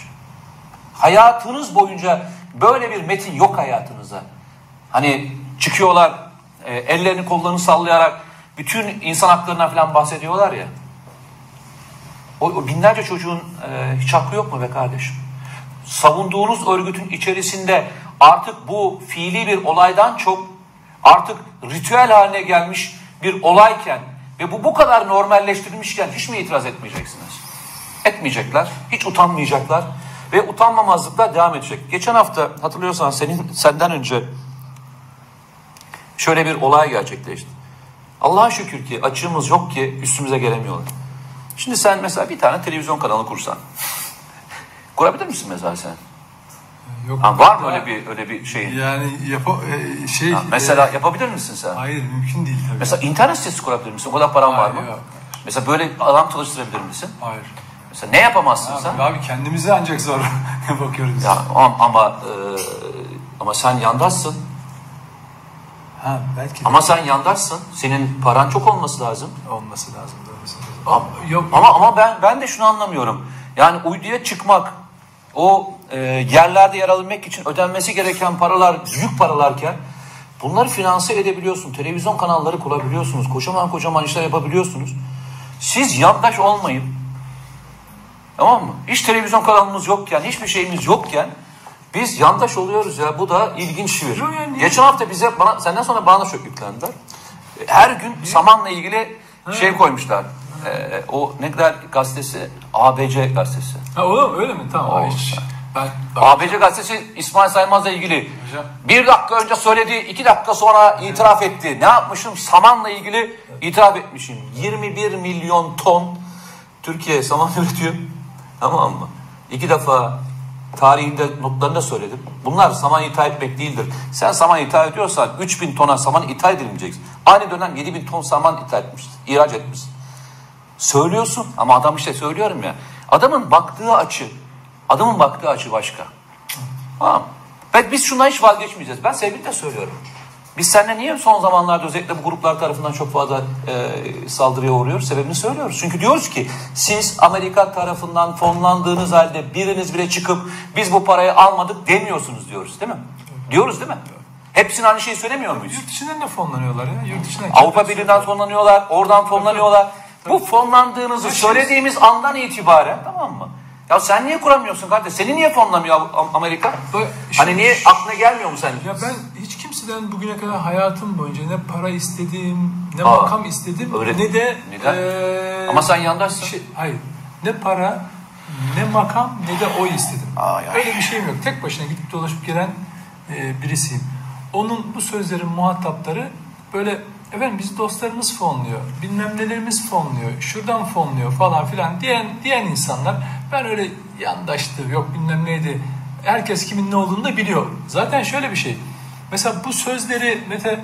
Hayatınız boyunca böyle bir metin yok hayatınızda. Hani çıkıyorlar e, ellerini kollarını sallayarak bütün insan haklarına falan bahsediyorlar ya. O, o binlerce çocuğun e, hiç hakkı yok mu be kardeşim? Savunduğunuz örgütün içerisinde artık bu fiili bir olaydan çok artık ritüel haline gelmiş bir olayken ve bu bu kadar normalleştirilmişken hiç mi itiraz etmeyeceksiniz? Etmeyecekler, hiç utanmayacaklar ve utanmamazlıklar devam edecek. Geçen hafta hatırlıyorsan senin senden önce şöyle bir olay gerçekleşti. Allah'a şükür ki açığımız yok ki üstümüze gelemiyorlar. Şimdi sen mesela bir tane televizyon kanalı kursan. <laughs> Kurabilir misin mesela sen? Yok. Ha, var mı öyle bir öyle bir şeyin? Yani yap e, şey Ha, mesela e, yapabilir misin sen? hayır mümkün değil tabii. Mesela internet sitesi kurabilir misin? O kadar paran var Hayır, mı? yok. Mesela böyle adam çalıştırabilir misin? Hayır. Mesela ne yapamazsın sen? Abi, abi kendimize ancak zor <laughs> bakıyoruz. Ya ama ama, e, ama sen yandaşsın. Ha belki de Ama sen yandaşsın. Senin paran çok olması lazım. olması lazım. doğrusu. Ama, Yok. ama ama ben ben de şunu anlamıyorum. Yani uyduya çıkmak, o e, yerlerde yer alabilmek için ödenmesi gereken paralar büyük paralarken bunları finanse edebiliyorsun. Televizyon kanalları kurabiliyorsunuz. Kocaman kocaman işler yapabiliyorsunuz. Siz yandaş olmayın. Tamam mı? Hiç televizyon kanalımız yokken, hiçbir şeyimiz yokken biz yandaş oluyoruz ya. Bu da ilginç bir. Yani- Geçen hafta bize bana senden sonra bana çok yüklendiler. Her gün samanla ilgili şey koymuşlar. Ee, o ne kadar gazetesi? ABC gazetesi. Ha oğlum öyle mi? Tamam. Hiç- Ben, ben ABC gazetesi İsmail Saymaz'la ilgili. Hocam. Bir dakika önce söyledi, iki dakika sonra itiraf etti. Ne yapmışım? Samanla ilgili itiraf etmişim. 21 milyon ton Türkiye saman üretiyor. Tamam mı? İki defa tarihinde notlarında söyledim. Bunlar saman ithal etmek değildir. Sen saman ithal ediyorsan 3000 tona saman ithal edilmeyeceksin. Aynı dönem 7000 ton saman ithal etmişsin, ihraç etmişsin. Söylüyorsun ama adam işte söylüyorum ya. Adamın baktığı açı, adamın baktığı açı başka. Tamam. Ve biz şuna hiç vazgeçmeyeceğiz. Ben sevgiyle söylüyorum. Biz seninle niye son zamanlarda özellikle bu gruplar tarafından çok fazla e, saldırıya uğruyoruz? Sebebini söylüyoruz. Çünkü diyoruz ki siz Amerika tarafından fonlandığınız halde biriniz bile çıkıp biz bu parayı almadık demiyorsunuz diyoruz değil mi? Diyoruz değil mi? Hepsinin aynı şeyi söylemiyor muyuz? Yurt içinden de fonlanıyorlar ya. Yurt içinden. Avrupa Birliği'nden fonlanıyorlar, oradan fonlanıyorlar. Bu fonlandığınızı söylediğimiz andan itibaren tamam mı? Ya sen niye kuramıyorsun kardeş? Seni niye fonlamıyor Am- Amerika? Hani niye aklına gelmiyor mu senin? Ya ben hiç kimseden bugüne kadar hayatım boyunca ne para istedim, ne Aa, makam istedim, öyle- ne de Neden? eee, Ama sen yandaşsın. şey, hayır. Ne para, ne makam, ne de oy istedim. Aa, ya. Öyle bir şeyim yok. Tek başına gidip dolaşıp gelen eee, birisiyim. Onun bu sözlerin muhatapları böyle efendim biz dostlarımız fonluyor, bilmem nelerimiz fonluyor, şuradan fonluyor falan filan diyen diyen insanlar ben öyle yandaştı, yok bilmem neydi. Herkes kimin ne olduğunu da biliyor. Zaten şöyle bir şey. Mesela bu sözleri Mete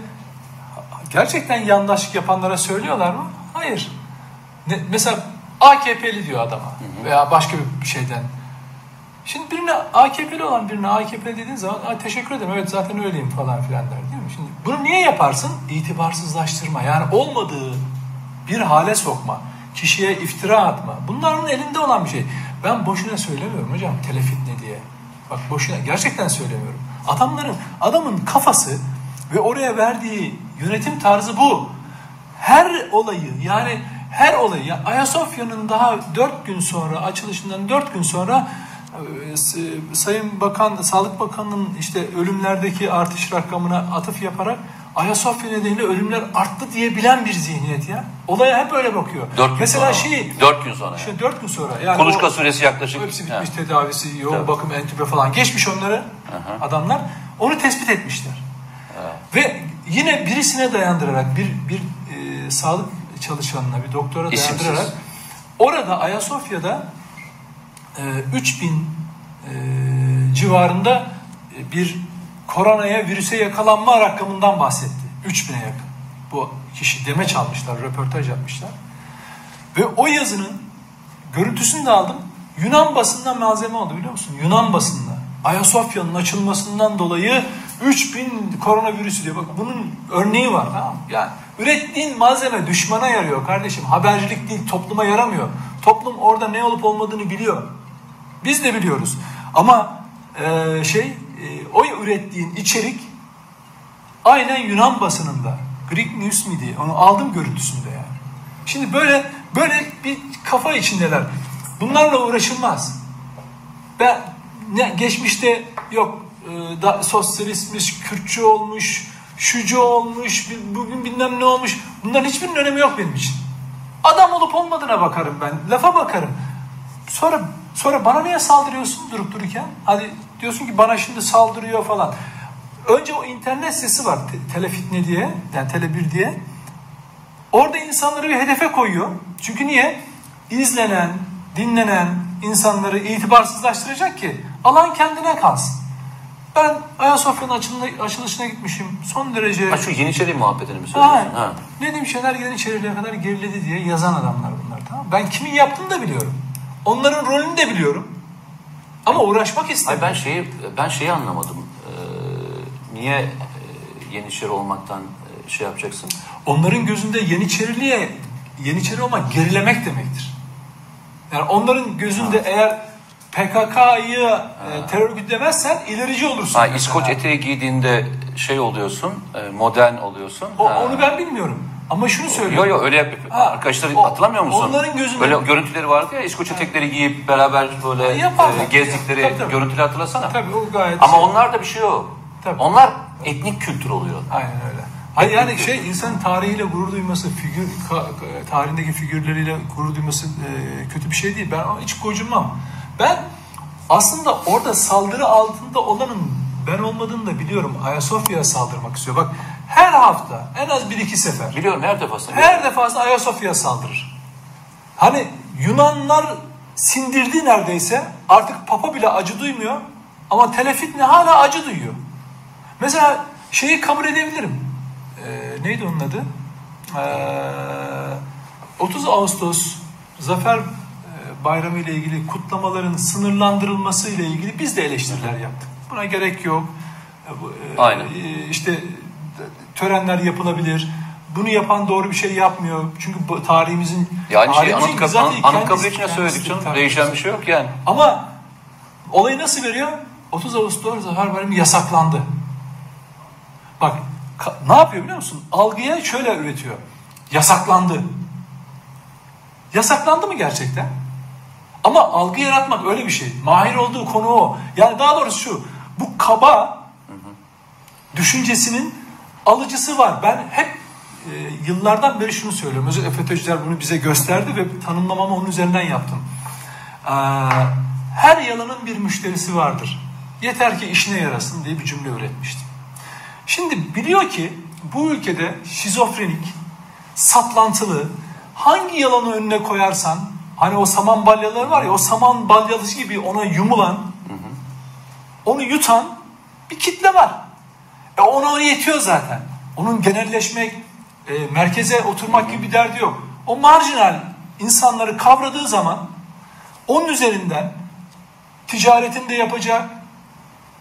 gerçekten yandaşlık yapanlara söylüyorlar mı? Hayır. Ne, mesela AKP'li diyor adama veya başka bir şeyden. Şimdi birine AKP'li olan birine AKP'li dediğin zaman "Aa, teşekkür ederim evet zaten öyleyim falan filan der değil mi? Şimdi bunu niye yaparsın? İtibarsızlaştırma yani olmadığı bir hale sokma, kişiye iftira atma. Bunların elinde olan bir şey. Ben boşuna söylemiyorum hocam telefitne diye. Bak boşuna gerçekten söylemiyorum. Adamların, adamın kafası ve oraya verdiği yönetim tarzı bu. Her olayı yani her olayı ya Ayasofya'nın daha dört gün sonra açılışından dört gün sonra e, s- Sayın Bakan, Sağlık Bakanı'nın işte ölümlerdeki artış rakamına atıf yaparak Ayasofya nedeniyle ölümler arttı diyebilen bir zihniyet ya. Olaya hep öyle bakıyor. Dört gün Mesela sonra. şey Dört gün sonra. işte dört gün sonra yani Kuluçka o- süresi yaklaşık. Hepsi bitmiş tedavisi, yoğun Tabii. bakım, entübe falan geçmiş onları adamlar. Onu tespit etmişler. Ve yine birisine dayandırarak bir bir e, sağlık çalışanına, bir doktora İsimsiz. dayandırarak orada Ayasofya'da e, 3000 e, civarında e, bir koronaya, virüse yakalanma rakamından bahsetti. 3000'e yakın. Bu kişi demeç almışlar, röportaj yapmışlar. Ve o yazının görüntüsünü de aldım. Yunan basından malzeme oldu biliyor musun? Yunan basında. Ayasofya'nın açılmasından dolayı 3000 koronavirüsü diyor. Bak bunun örneği var tamam mı? Yani ürettiğin malzeme düşmana yarıyor kardeşim. Habercilik değil topluma yaramıyor. Toplum orada ne olup olmadığını biliyor. Biz de biliyoruz. Ama e, şey e, o ürettiğin içerik aynen Yunan basınında. Greek News mi diye. Onu aldım görüntüsünde yani. Şimdi böyle böyle bir kafa içindeler. Bunlarla uğraşılmaz. Ben ne, geçmişte yok e, da, sosyalistmiş, Kürtçü olmuş, şucu olmuş, bugün bilmem ne olmuş. Bunların hiçbirinin önemi yok benim için. Adam olup olmadığına bakarım ben. Lafa bakarım. Sonra sonra bana niye saldırıyorsun durup dururken? Hadi diyorsun ki bana şimdi saldırıyor falan. Önce o internet sitesi var te- Telefitne diye, yani Tele1 diye. Orada insanları bir hedefe koyuyor. Çünkü niye? İzlenen, dinlenen insanları itibarsızlaştıracak ki alan kendine kalsın. Ben Ayasofya'nın açılışına gitmişim. Son derece... Ha şu Yeniçeri muhabbetini mi Ha, söylüyorsun? Ha. Nedim Şener Yeniçeri'ye kadar geriledi diye yazan adamlar bunlar tamam? Ben kimin yaptığını da biliyorum. Onların rolünü de biliyorum. Ama uğraşmak Hayır istemiyorum. ben şeyi ben şeyi anlamadım. Ee, niye e, Yeniçeri olmaktan e, şey yapacaksın? Onların gözünde Yeniçeriliğe Yeniçeri olmak gerilemek demektir. Yani onların gözünde eğer PKK'yı e, terör örgütü demezsen ilerici olursun. Ha, mesela. İskoç eteği giydiğinde şey oluyorsun, e, modern oluyorsun. O- Ha. onu ben bilmiyorum. Ama şunu Yo söylüyorum. yo öyle yap. Ha, Arkadaşlar o- hatırlamıyor musun? onların gözünde- Böyle görüntüleri vardı ya İskoç etekleri giyip beraber böyle e, gezdikleri Tabii, tabii. görüntüleri hatırlasana. Tabii o gayet Ama şey. onlarda bir şey yok. Tabii. Onlar etnik kültür oluyor. Aynen öyle. Hayır yani şey insanın tarihiyle gurur duyması, figür tarihindeki figürleriyle gurur duyması e, kötü bir şey değil. Ben hiç gocunmam. Ben aslında orada saldırı altında olanın ben olmadığını da biliyorum. Ayasofya'ya saldırmak istiyor. Bak her hafta en az bir iki sefer Biliyorum her defasında. her defasında Ayasofya'ya saldırır. Hani Yunanlar sindirdi neredeyse. Artık Papa bile acı duymuyor. Ama Telefitne hala acı duyuyor. Mesela şeyi kabul edebilirim. Ee, neydi onun adı? Ee, 30 Ağustos Zafer Bayramı ile ilgili kutlamaların sınırlandırılması ile ilgili biz de eleştiriler yaptık. Buna gerek yok. E, e, Aynen. e, işte törenler yapılabilir. Bunu yapan doğru bir şey yapmıyor. Çünkü tarihimizin Yani şey Anıtkabir, Anıtkabir içine söyledik canım. Değişen bir şey yok yani. Ama olayı nasıl veriyor? 30 Ağustos Zafer Bayramı yasaklandı. Bak ne yapıyor biliyor musun? Algıya şöyle üretiyor. Yasaklandı. Yasaklandı mı gerçekten? Ama algı yaratmak öyle bir şey. Mahir olduğu konu o. Yani daha doğrusu şu. Bu kaba düşüncesinin alıcısı var. Ben hep e, yıllardan beri şunu söylüyorum. Özellikle FETÖ'cüler bunu bize gösterdi ve tanımlamamı onun üzerinden yaptım. Ee, her yalanın bir müşterisi vardır. Yeter ki işine yarasın diye bir cümle üretmiştim. Şimdi biliyor ki bu ülkede şizofrenik, saplantılı, hangi yalanı önüne koyarsan, hani o saman balyaları var ya, o saman balyalısı gibi ona yumulan, onu yutan bir kitle var. E ona yetiyor zaten. Onun genelleşmek, e, merkeze oturmak gibi bir derdi yok. O marjinal insanları kavradığı zaman onun üzerinden ticaretini de yapacak.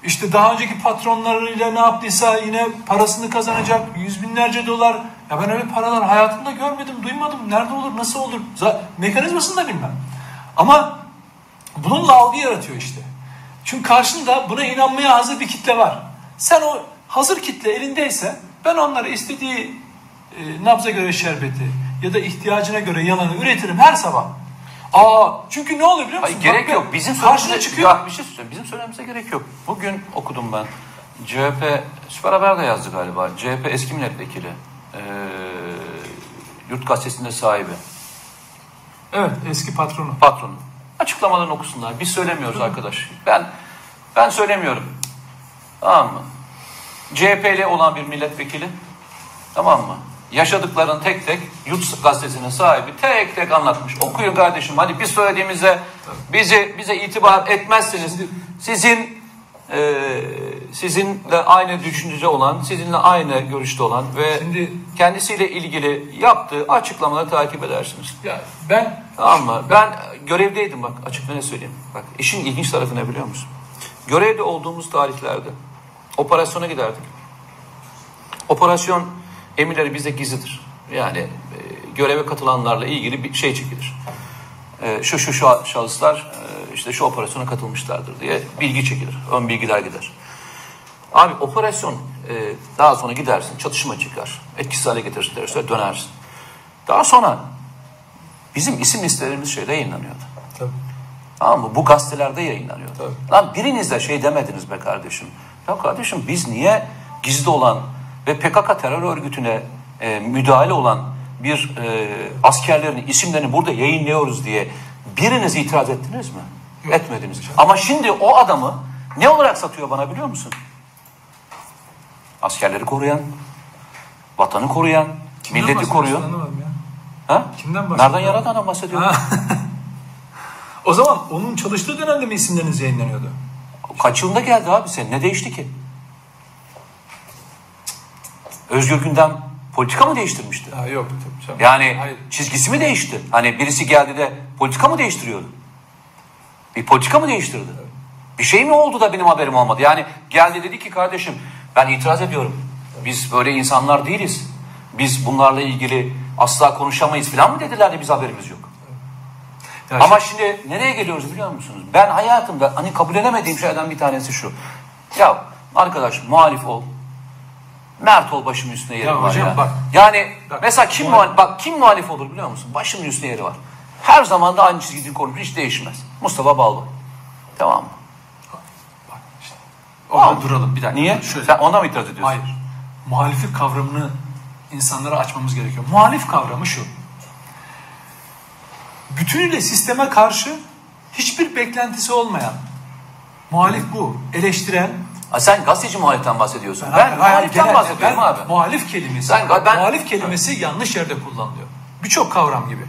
İşte daha önceki patronlarıyla ne yaptıysa yine parasını kazanacak. Yüz binlerce dolar. Ya ben öyle paralar hayatımda görmedim, duymadım. Nerede olur, nasıl olur? Z- mekanizmasını da bilmem. Ama bununla algı yaratıyor işte. Çünkü karşında buna inanmaya hazır bir kitle var. Sen o hazır kitle elindeyse ben onlara istediği e, nabza göre şerbeti ya da ihtiyacına göre yalanı üretirim her sabah. Aa çünkü ne oluyor biliyor musun? Hayır, gerek Bak, yok. Bizim karşına çıkıyor. Ya bir şey söyleyeyim. Bizim söylememize gerek yok. Bugün okudum ben. CHP, Süper Haber de yazdı galiba. CHP eski milletvekili. Ee, yurt gazetesinde sahibi. Evet eski patronu. Patronu. Açıklamalarını okusunlar. Biz söylemiyoruz arkadaş. Ben ben söylemiyorum. Tamam mı? CHP'li olan bir milletvekili. Tamam mı? Yaşadıklarını tek tek Yurt gazetesinin sahibi tek tek anlatmış. Okuyun kardeşim. Hani biz söylediğimizde bizi bize itibar etmezseniz sizin e, sizinle aynı düşüncede olan, sizinle aynı görüşte olan ve Şimdi- kendisiyle ilgili yaptığı açıklamaları takip edersiniz. Ya ben Tamam mı? Ben görevdeydim bak açık ne söyleyeyim. Bak işin ilginç tarafı ne biliyor musun? Görevde olduğumuz tarihlerde operasyona giderdik. Operasyon emirleri bize gizlidir. Yani e, göreve katılanlarla ilgili bir şey çekilir. E, şu şu şu şahıslar e, işte şu operasyona katılmışlardır diye bilgi çekilir. Ön bilgiler gider. Abi operasyon e, daha sonra gidersin çatışma çıkar. Etkisiz hale getirirse dönersin. Daha sonra bizim isim listelerimiz şeyde yayınlanıyordu. Tabii. Tamam mı? Bu gazetelerde yayınlanıyor. Tabii. Lan biriniz de şey demediniz be kardeşim. Ya kardeşim biz niye gizli olan ve PKK terör örgütüne e, müdahale olan bir e, askerlerin isimlerini burada yayınlıyoruz diye biriniz itiraz ettiniz mi? Etmediniz. Ama şimdi o adamı ne olarak satıyor bana biliyor musun? Askerleri koruyan, vatanı koruyan, Kimden Milleti koruyor. Ya. Ha? Kimden bahsediyor? Nereden yaratandan bahsediyorum. Ha. <laughs> o zaman onun çalıştığı dönemde mi isimleriniz yayınlanıyordu? Kaç yılında geldi abi sen? Ne değişti ki? Özgür Gündem politika mı değiştirmişti? Ha, yok tabii canım. Yani Hayır. çizgisi mi değişti? Hani birisi geldi de politika mı değiştiriyordu? Bir politika mı değiştirdi? Bir şey mi oldu da benim haberim olmadı? Yani geldi dedi ki kardeşim ben itiraz ediyorum. Biz böyle insanlar değiliz. Biz bunlarla ilgili asla konuşamayız falan mı dediler de biz haberimiz yok. Ya Ama şimdi nereye geliyoruz biliyor musunuz? Ben hayatımda hani kabullenemediğim şeylerden bir tanesi şu. Ya arkadaş muhalif ol. Mert ol başımın üstüne yeri Ya var hocam ya. bak. yani Bak, mesela kim muhalif- bak kim muhalif olur biliyor musun? Başımın üstüne yeri var. Her zaman da aynı çizgiden konuşur hiç değişmez. Mustafa Balbay. Tamam mı? Bak işte. Orada Tamam. duralım bir dakika. Niye? Şöyle. Sen ona mı itiraz ediyorsun? Hayır. Muhaliflik kavramını insanlara açmamız gerekiyor. Muhalif kavramı şu. Bütünüyle sisteme karşı hiçbir beklentisi olmayan, muhalif bu, eleştiren, Ha, sen gazeteci muhaliften bahsediyorsun. Ben, hayır, muhaliften genel- bahsediyorum ben abi. Muhalif kelimesi. Ben- ben- muhalif kelimesi yanlış yerde kullanılıyor. Birçok kavram gibi.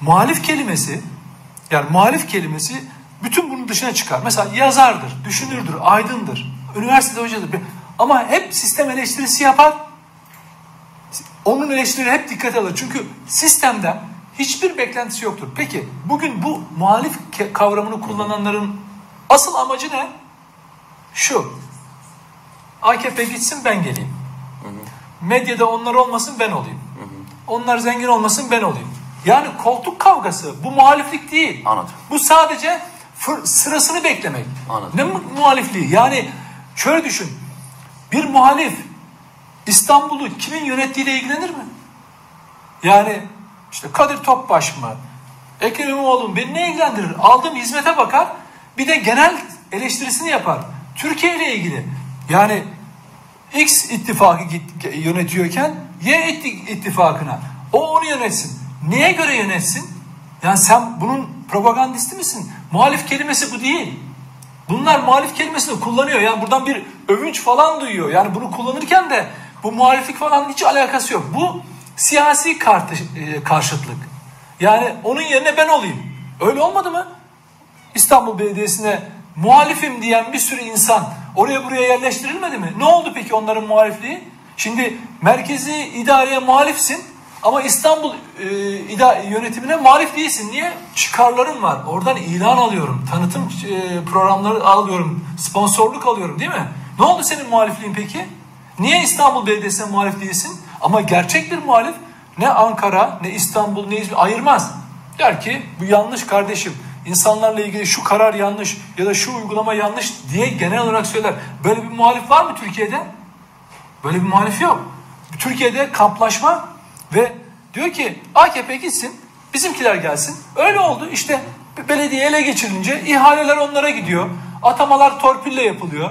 Muhalif kelimesi yani muhalif kelimesi bütün bunun dışına çıkar. Mesela yazardır, düşünürdür, aydındır, üniversitede hocadır. Ama hep sistem eleştirisi yapar. Onun eleştirileri hep dikkate alır. Çünkü sistemden hiçbir beklentisi yoktur. Peki bugün bu muhalif kavramını kullananların asıl amacı ne? Şu. AKP gitsin ben geleyim. Medyada onlar olmasın ben olayım. Onlar zengin olmasın ben olayım. Yani koltuk kavgası bu muhaliflik değil. Anladım. Bu sadece sırasını beklemek. Anladım. Ne mu- muhalifliği? Yani şöyle düşün. Bir muhalif İstanbul'u kimin yönettiğiyle ilgilenir mi? Yani işte Kadir Topbaş mı? Ekrem İmamoğlu mu? Beni ne ilgilendirir? Aldığım hizmete bakar. Bir de genel eleştirisini yapar. Türkiye ile ilgili. Yani X ittifakı yönetiyorken Y itti- ittifakına. O onu yönetsin. Neye göre yönetsin? Yani sen bunun propagandisti misin? Muhalif kelimesi bu değil. Bunlar muhalif kelimesini kullanıyor. Yani buradan bir övünç falan duyuyor. Yani bunu kullanırken de bu muhaliflik falan hiç alakası yok. Bu siyasi e, karşıtlık. Yani onun yerine ben olayım. Öyle olmadı mı? İstanbul Belediyesi'ne muhalifim diyen bir sürü insan oraya buraya yerleştirilmedi mi? Ne oldu peki onların muhalifliği? Şimdi merkezi idareye muhalifsin ama İstanbul e, yönetimine muhalif değilsin. Niye? Çıkarlarım var. Oradan ilan alıyorum. Tanıtım e, programları alıyorum. Sponsorluk alıyorum değil mi? Ne oldu senin muhalifliğin peki? Niye İstanbul Belediyesi'ne muhalif değilsin? Ama gerçek bir muhalif ne Ankara ne İstanbul ne İzmir ayırmaz. Der ki bu yanlış kardeşim. İnsanlarla ilgili şu karar yanlış ya da şu uygulama yanlış diye genel olarak söyler. Böyle bir muhalif var mı Türkiye'de? Böyle bir muhalif yok. Türkiye'de kamplaşma ve diyor ki AKP gitsin, bizimkiler gelsin. Öyle oldu işte belediye ele geçirilince ihaleler onlara gidiyor. Atamalar torpille yapılıyor.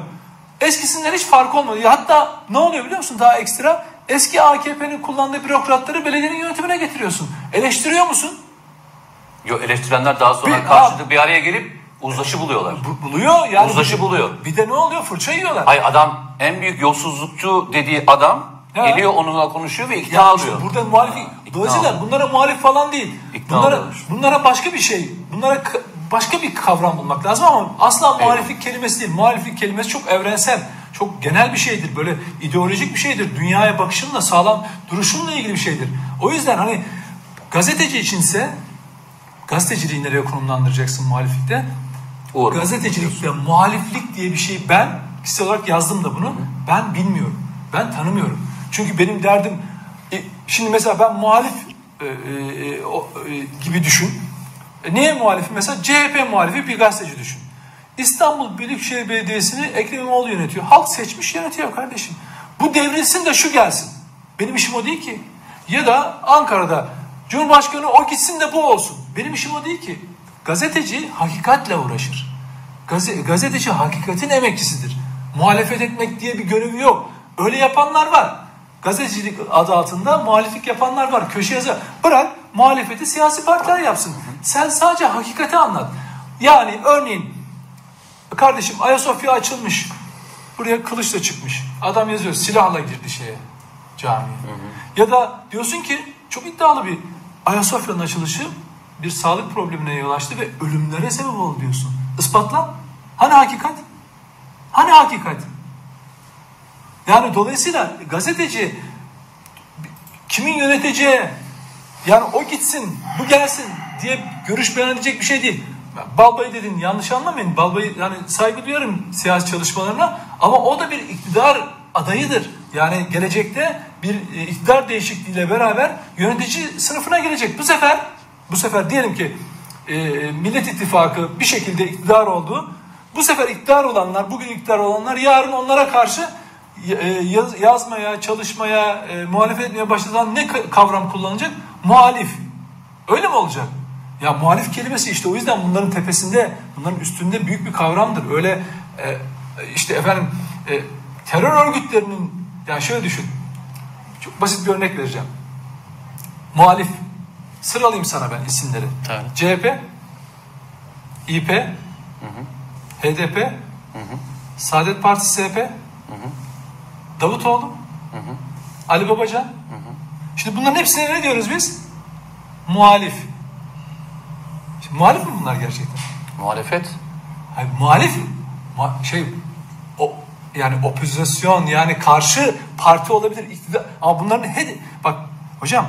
Eskisinden hiç fark olmadı. Hatta ne oluyor biliyor musun daha ekstra? Eski AKP'nin kullandığı bürokratları belediyenin yönetimine getiriyorsun. Eleştiriyor musun? Yo, eleştirenler daha sonra Bir- karşılıklı bir araya gelip uzlaşı buluyorlar. Bu- buluyor yani. Uzlaşı buluyor. Bir de ne oluyor? Fırça yiyorlar. Hayır adam en büyük yolsuzlukçu dediği adam Ha. geliyor onunla konuşuyor ve ikna Ya alıyor. burada muhalif dolayısıyla bunlara muhalif falan değil. İkna bunlara alıyorlar. bunlara başka bir şey. Bunlara k- başka bir kavram bulmak lazım ama asla muhaliflik kelimesi değil. Muhaliflik kelimesi çok evrensel, çok genel bir şeydir. Böyle ideolojik bir şeydir. Dünyaya bakışınla, sağlam duruşunla ilgili bir şeydir. O yüzden hani gazeteci içinse gazeteciliği nereye konumlandıracaksın muhaliflikte? Uğur. Gazetecilikte muhaliflik diye bir şey ben kişisel olarak yazdım da bunu. Ben bilmiyorum. Ben tanımıyorum. Çünkü benim derdim e, şimdi mesela ben muhalif e, e, o, e, gibi düşün. E, neye muhalifim? Mesela CHP muhalifi bir gazeteci düşün. İstanbul Büyükşehir Belediyesi'ni Ekrem İmamoğlu yönetiyor. Halk seçmiş yönetiyor kardeşim. Bu devrilsin de şu gelsin. Benim işim o değil ki. Ya da Ankara'da Cumhurbaşkanı o gitsin de bu olsun. Benim işim o değil ki. Gazeteci hakikatle uğraşır. Gaze- gazeteci hakikatin emekçisidir. Muhalefet etmek diye bir görevi yok. Öyle yapanlar var. Gazetecilik adı altında muhaliflik yapanlar var. Köşe yazar. Bırak muhalefeti siyasi partiler yapsın. Sen sadece hakikati anlat. Yani örneğin kardeşim Ayasofya açılmış. Buraya kılıçla çıkmış. Adam yazıyor silahla girdi şeye. camiye. Ya da diyorsun ki çok iddialı bir Ayasofya'nın açılışı bir sağlık problemine yol açtı ve ölümlere sebep oldu diyorsun. Ispatla. Hani hakikat? Hani hakikat? Yani dolayısıyla gazeteci kimin yöneteceği yani o gitsin bu gelsin diye görüş beyan edecek bir şey değil. Balbayı dedin yanlış anlamayın. Balbayı yani saygı duyarım siyasi çalışmalarına ama o da bir iktidar adayıdır. Yani gelecekte bir e, iktidar değişikliğiyle beraber yönetici sınıfına girecek. Bu sefer bu sefer diyelim ki e, Millet İttifakı bir şekilde iktidar oldu. Bu sefer iktidar olanlar, bugün iktidar olanlar yarın onlara karşı e, yaz, yazmaya, çalışmaya, e, muhalefet etmeye başladan ne kavram kullanacak? Muhalif. Öyle mi olacak? Ya muhalif kelimesi işte o yüzden bunların tepesinde, bunların üstünde büyük bir kavramdır. Öyle e, işte efendim e, terör örgütlerinin, yani şöyle düşün. Çok basit bir örnek vereceğim. Muhalif. Sıralayayım sana ben isimleri. Evet. CHP, İP, hı hı. HDP, hı hı. Saadet Partisi SP, hı hı. Davutoğlu, hı hı. Ali Babacan. Hı hı. Şimdi bunların hepsine ne diyoruz biz? Muhalif. Şimdi muhalif mi bunlar gerçekten? Muhalefet. Hayır, muhalif mu şey yani opozisyon yani karşı parti olabilir iktidar ama bunların hedi bak hocam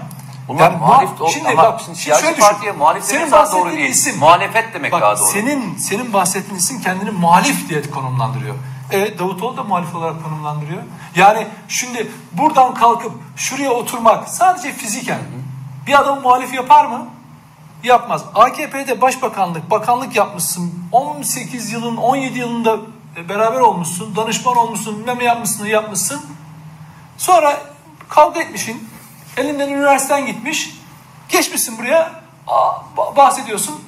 Bunlar yani muhalif ol, şimdi ama bak, şimdi siyasi şimdi partiye muhalif demek daha doğru değil. Isim, muhalefet demek bak, daha doğru. Senin senin bahsettiğin isim kendini muhalif diye konumlandırıyor. Evet Davutoğlu da muhalif olarak konumlandırıyor. Yani şimdi buradan kalkıp şuraya oturmak sadece fiziken bir adam muhalif yapar mı? Yapmaz. AKP'de başbakanlık, bakanlık yapmışsın. 18 yılın, 17 yılında beraber olmuşsun. Danışman olmuşsun, bilmem yapmışsın, yapmışsın. Sonra kavga etmişsin. Elinden üniversiteden gitmiş. Geçmişsin buraya. bahsediyorsun.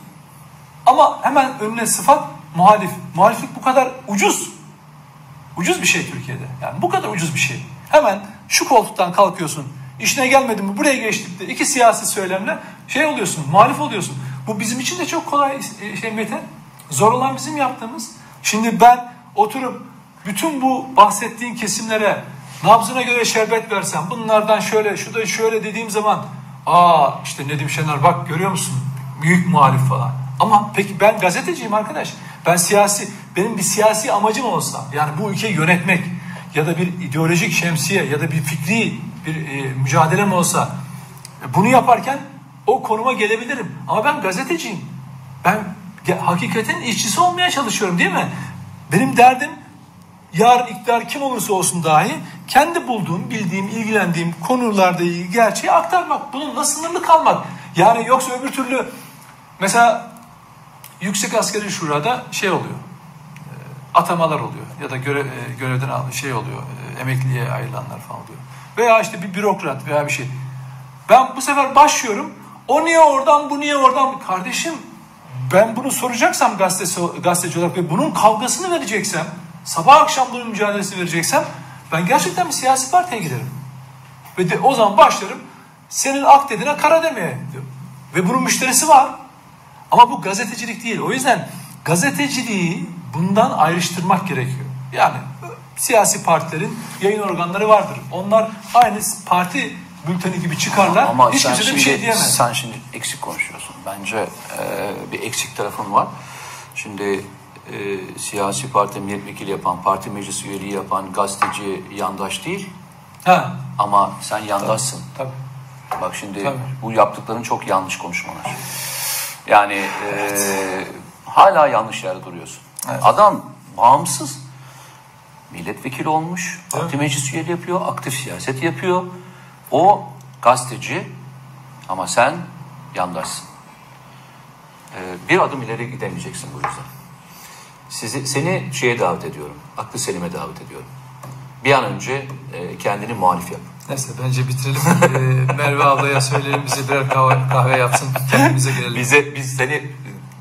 Ama hemen önüne sıfat muhalif. Muhaliflik bu kadar ucuz. Ucuz bir şey Türkiye'de. Yani bu kadar ucuz bir şey. Hemen şu koltuktan kalkıyorsun. İşine gelmedin mi buraya geçtik de iki siyasi söylemle şey oluyorsun, muhalif oluyorsun. Bu bizim için de çok kolay e, şey Mete. Zor olan bizim yaptığımız. Şimdi ben oturup bütün bu bahsettiğin kesimlere nabzına göre şerbet versem, bunlardan şöyle, şu da şöyle dediğim zaman aa işte Nedim Şener bak görüyor musun? Büyük muhalif falan. Ama peki ben gazeteciyim arkadaş. Ben siyasi, benim bir siyasi amacım olsa, yani bu ülkeyi yönetmek ya da bir ideolojik şemsiye ya da bir fikri bir e, mücadelem olsa bunu yaparken o konuma gelebilirim. Ama ben gazeteciyim. Ben hakikatin işçisi olmaya çalışıyorum değil mi? Benim derdim yarın iktidar kim olursa olsun dahi kendi bulduğum, bildiğim, ilgilendiğim konularda gerçeği aktarmak. Bununla sınırlı kalmak. Yani yoksa öbür türlü mesela Yüksek Askeri Şura'da şey oluyor. E, atamalar oluyor ya da görev, e, görevden aldığı şey oluyor. E, emekliye ayrılanlar falan oluyor. Veya işte bir bürokrat veya bir şey. Ben bu sefer başlıyorum. O niye oradan, bu niye oradan? Kardeşim ben bunu soracaksam gazetesi, gazeteci olarak ve bunun kavgasını vereceksem, sabah akşam bunun mücadelesini vereceksem ben gerçekten bir siyasi partiye giderim. Ve de o zaman başlarım senin ak dediğine kara demeye. Ve bunun müşterisi var. Ama bu gazetecilik değil. O yüzden gazeteciliği bundan ayrıştırmak gerekiyor. Yani siyasi partilerin yayın organları vardır. Onlar aynı parti bülteni gibi çıkarlar. Ama Hiç kimse de bir şey diyemez. Sen şimdi eksik konuşuyorsun. Bence e, bir eksik tarafın var. Şimdi e, siyasi parti milletvekili yapan, parti meclis üyeliği yapan gazeteci yandaş değil. Ha. Ama sen yandaşsın. Tabii. Bak şimdi Tabii. bu yaptıkların çok yanlış konuşmalar. Yani evet. e, hala yanlış yerde duruyorsun. Evet. Adam bağımsız milletvekili olmuş, parti evet. meclis üyeliği yapıyor, aktif siyaset yapıyor. O gazeteci ama sen yandaşsın. Ee, bir adım ileri gidemeyeceksin bu yüzden. Sizi, seni şeye davet ediyorum, aklı selime davet ediyorum. Bir an önce e, kendini muhalif yap. Neyse bence bitirelim. ee, <laughs> Merve ablaya söyleyelim bize birer kahve, kahve yapsın. Kendimize gelelim. Bize, biz seni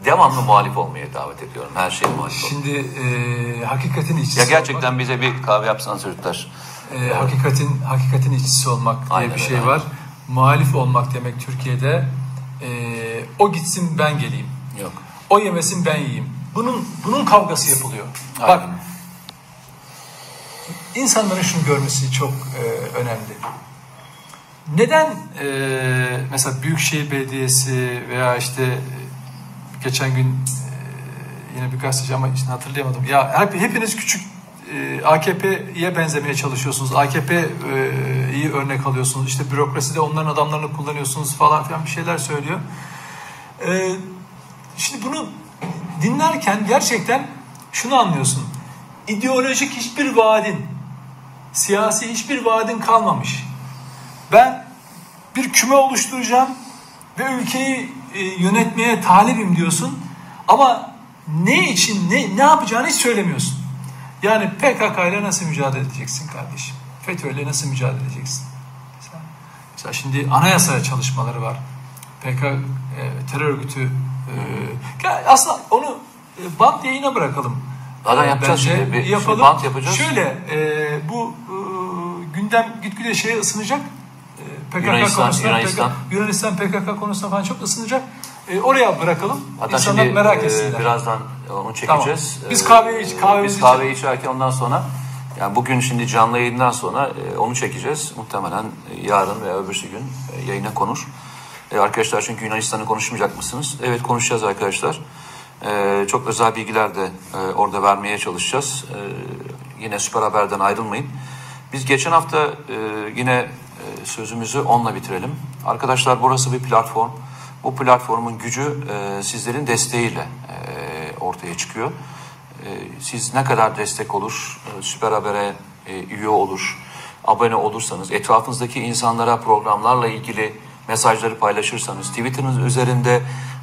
devamlı muhalif olmaya davet ediyorum. Her şeye muhalif Şimdi e, hakikatin işçisi Ya gerçekten olmak, bize bir kahve yapsanız çocuklar. E, hakikatin hakikatin işçisi olmak diye aynen, bir şey aynen. var. Muhalif olmak demek Türkiye'de e, o gitsin ben geleyim. Yok. O yemesin ben yiyeyim. Bunun bunun kavgası yapılıyor. Aynen. Bak insanların şunu görmesi çok e, önemli. neden e, mesela Büyükşehir Belediyesi veya işte e, geçen gün e, yine bir gazeteci ama işte hatırlayamadım. Ya hep, hepiniz küçük AKP'ye benzemeye çalışıyorsunuz. AKP'yi örnek alıyorsunuz. İşte bürokraside onların adamlarını kullanıyorsunuz falan filan bir şeyler söylüyor. E, şimdi bunu dinlerken gerçekten şunu anlıyorsun. İdeolojik hiçbir vaadin, siyasi hiçbir vaadin kalmamış. Ben bir küme oluşturacağım ve ülkeyi e, yönetmeye talibim diyorsun ama ne için, ne, ne yapacağını hiç söylemiyorsun. Yani PKK ile nasıl mücadele edeceksin kardeşim? FETÖ ile nasıl mücadele edeceksin? Mesela, mesela şimdi anayasa çalışmaları var. PKK e, terör örgütü e, aslında onu e, bant yayına bırakalım. Zaten yapacağız Bence şimdi. Bir yapalım. bant yapacağız. Şöyle e, bu e, gündem gitgide şeye ısınacak. E, PKK Yunanistan, konusunda, Yunanistan. PKK, Yunanistan PKK konusunda falan çok ısınacak. E, oraya bırakalım. Hatta İnsanlar şimdi merak e, etsinler. birazdan onu çekeceğiz. Tamam. Biz E, kahve iç- kahvemizi Biz kahve içerken ondan sonra yani bugün şimdi canlı yayından sonra e, onu çekeceğiz. Muhtemelen e, yarın veya öbürsü gün e, yayına konur. E, arkadaşlar çünkü Yunanistan'ı konuşmayacak mısınız? Evet konuşacağız arkadaşlar. E, çok özel bilgiler de e, orada vermeye çalışacağız. E, yine Süper Haber'den ayrılmayın. Biz geçen hafta e, yine e, sözümüzü onunla bitirelim. Arkadaşlar burası bir platform. Bu platformun gücü e, sizlerin desteğiyle e, ortaya çıkıyor. E, siz ne kadar destek olur, e, Süper Haber'e e, üye olur, abone olursanız, etrafınızdaki insanlara programlarla ilgili mesajları paylaşırsanız, Twitter'ınız üzerinde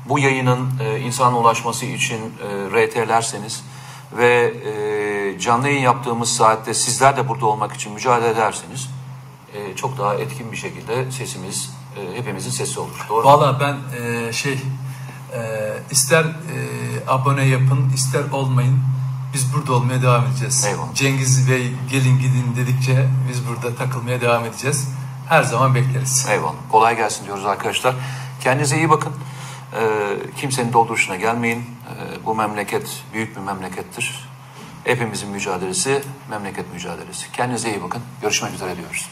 bu yayının e, insana ulaşması için e, RT'lerseniz ve e, canlı yayın yaptığımız saatte sizler de burada olmak için mücadele ederseniz e, çok daha etkin bir şekilde sesimiz, e, hepimizin sesi olur. Doğru? Valla ben e, şey e, ister e, abone yapın ister olmayın biz burada olmaya devam edeceğiz. Eyvallah. Cengiz Bey gelin gidin dedikçe biz burada takılmaya devam edeceğiz. Her zaman bekleriz. Eyvallah. Kolay gelsin diyoruz arkadaşlar. Kendinize iyi bakın. Ee, kimsenin dolduruşuna gelmeyin. Ee, bu memleket büyük bir memlekettir. Hepimizin mücadelesi memleket mücadelesi. Kendinize iyi bakın. Görüşmek üzere diyoruz.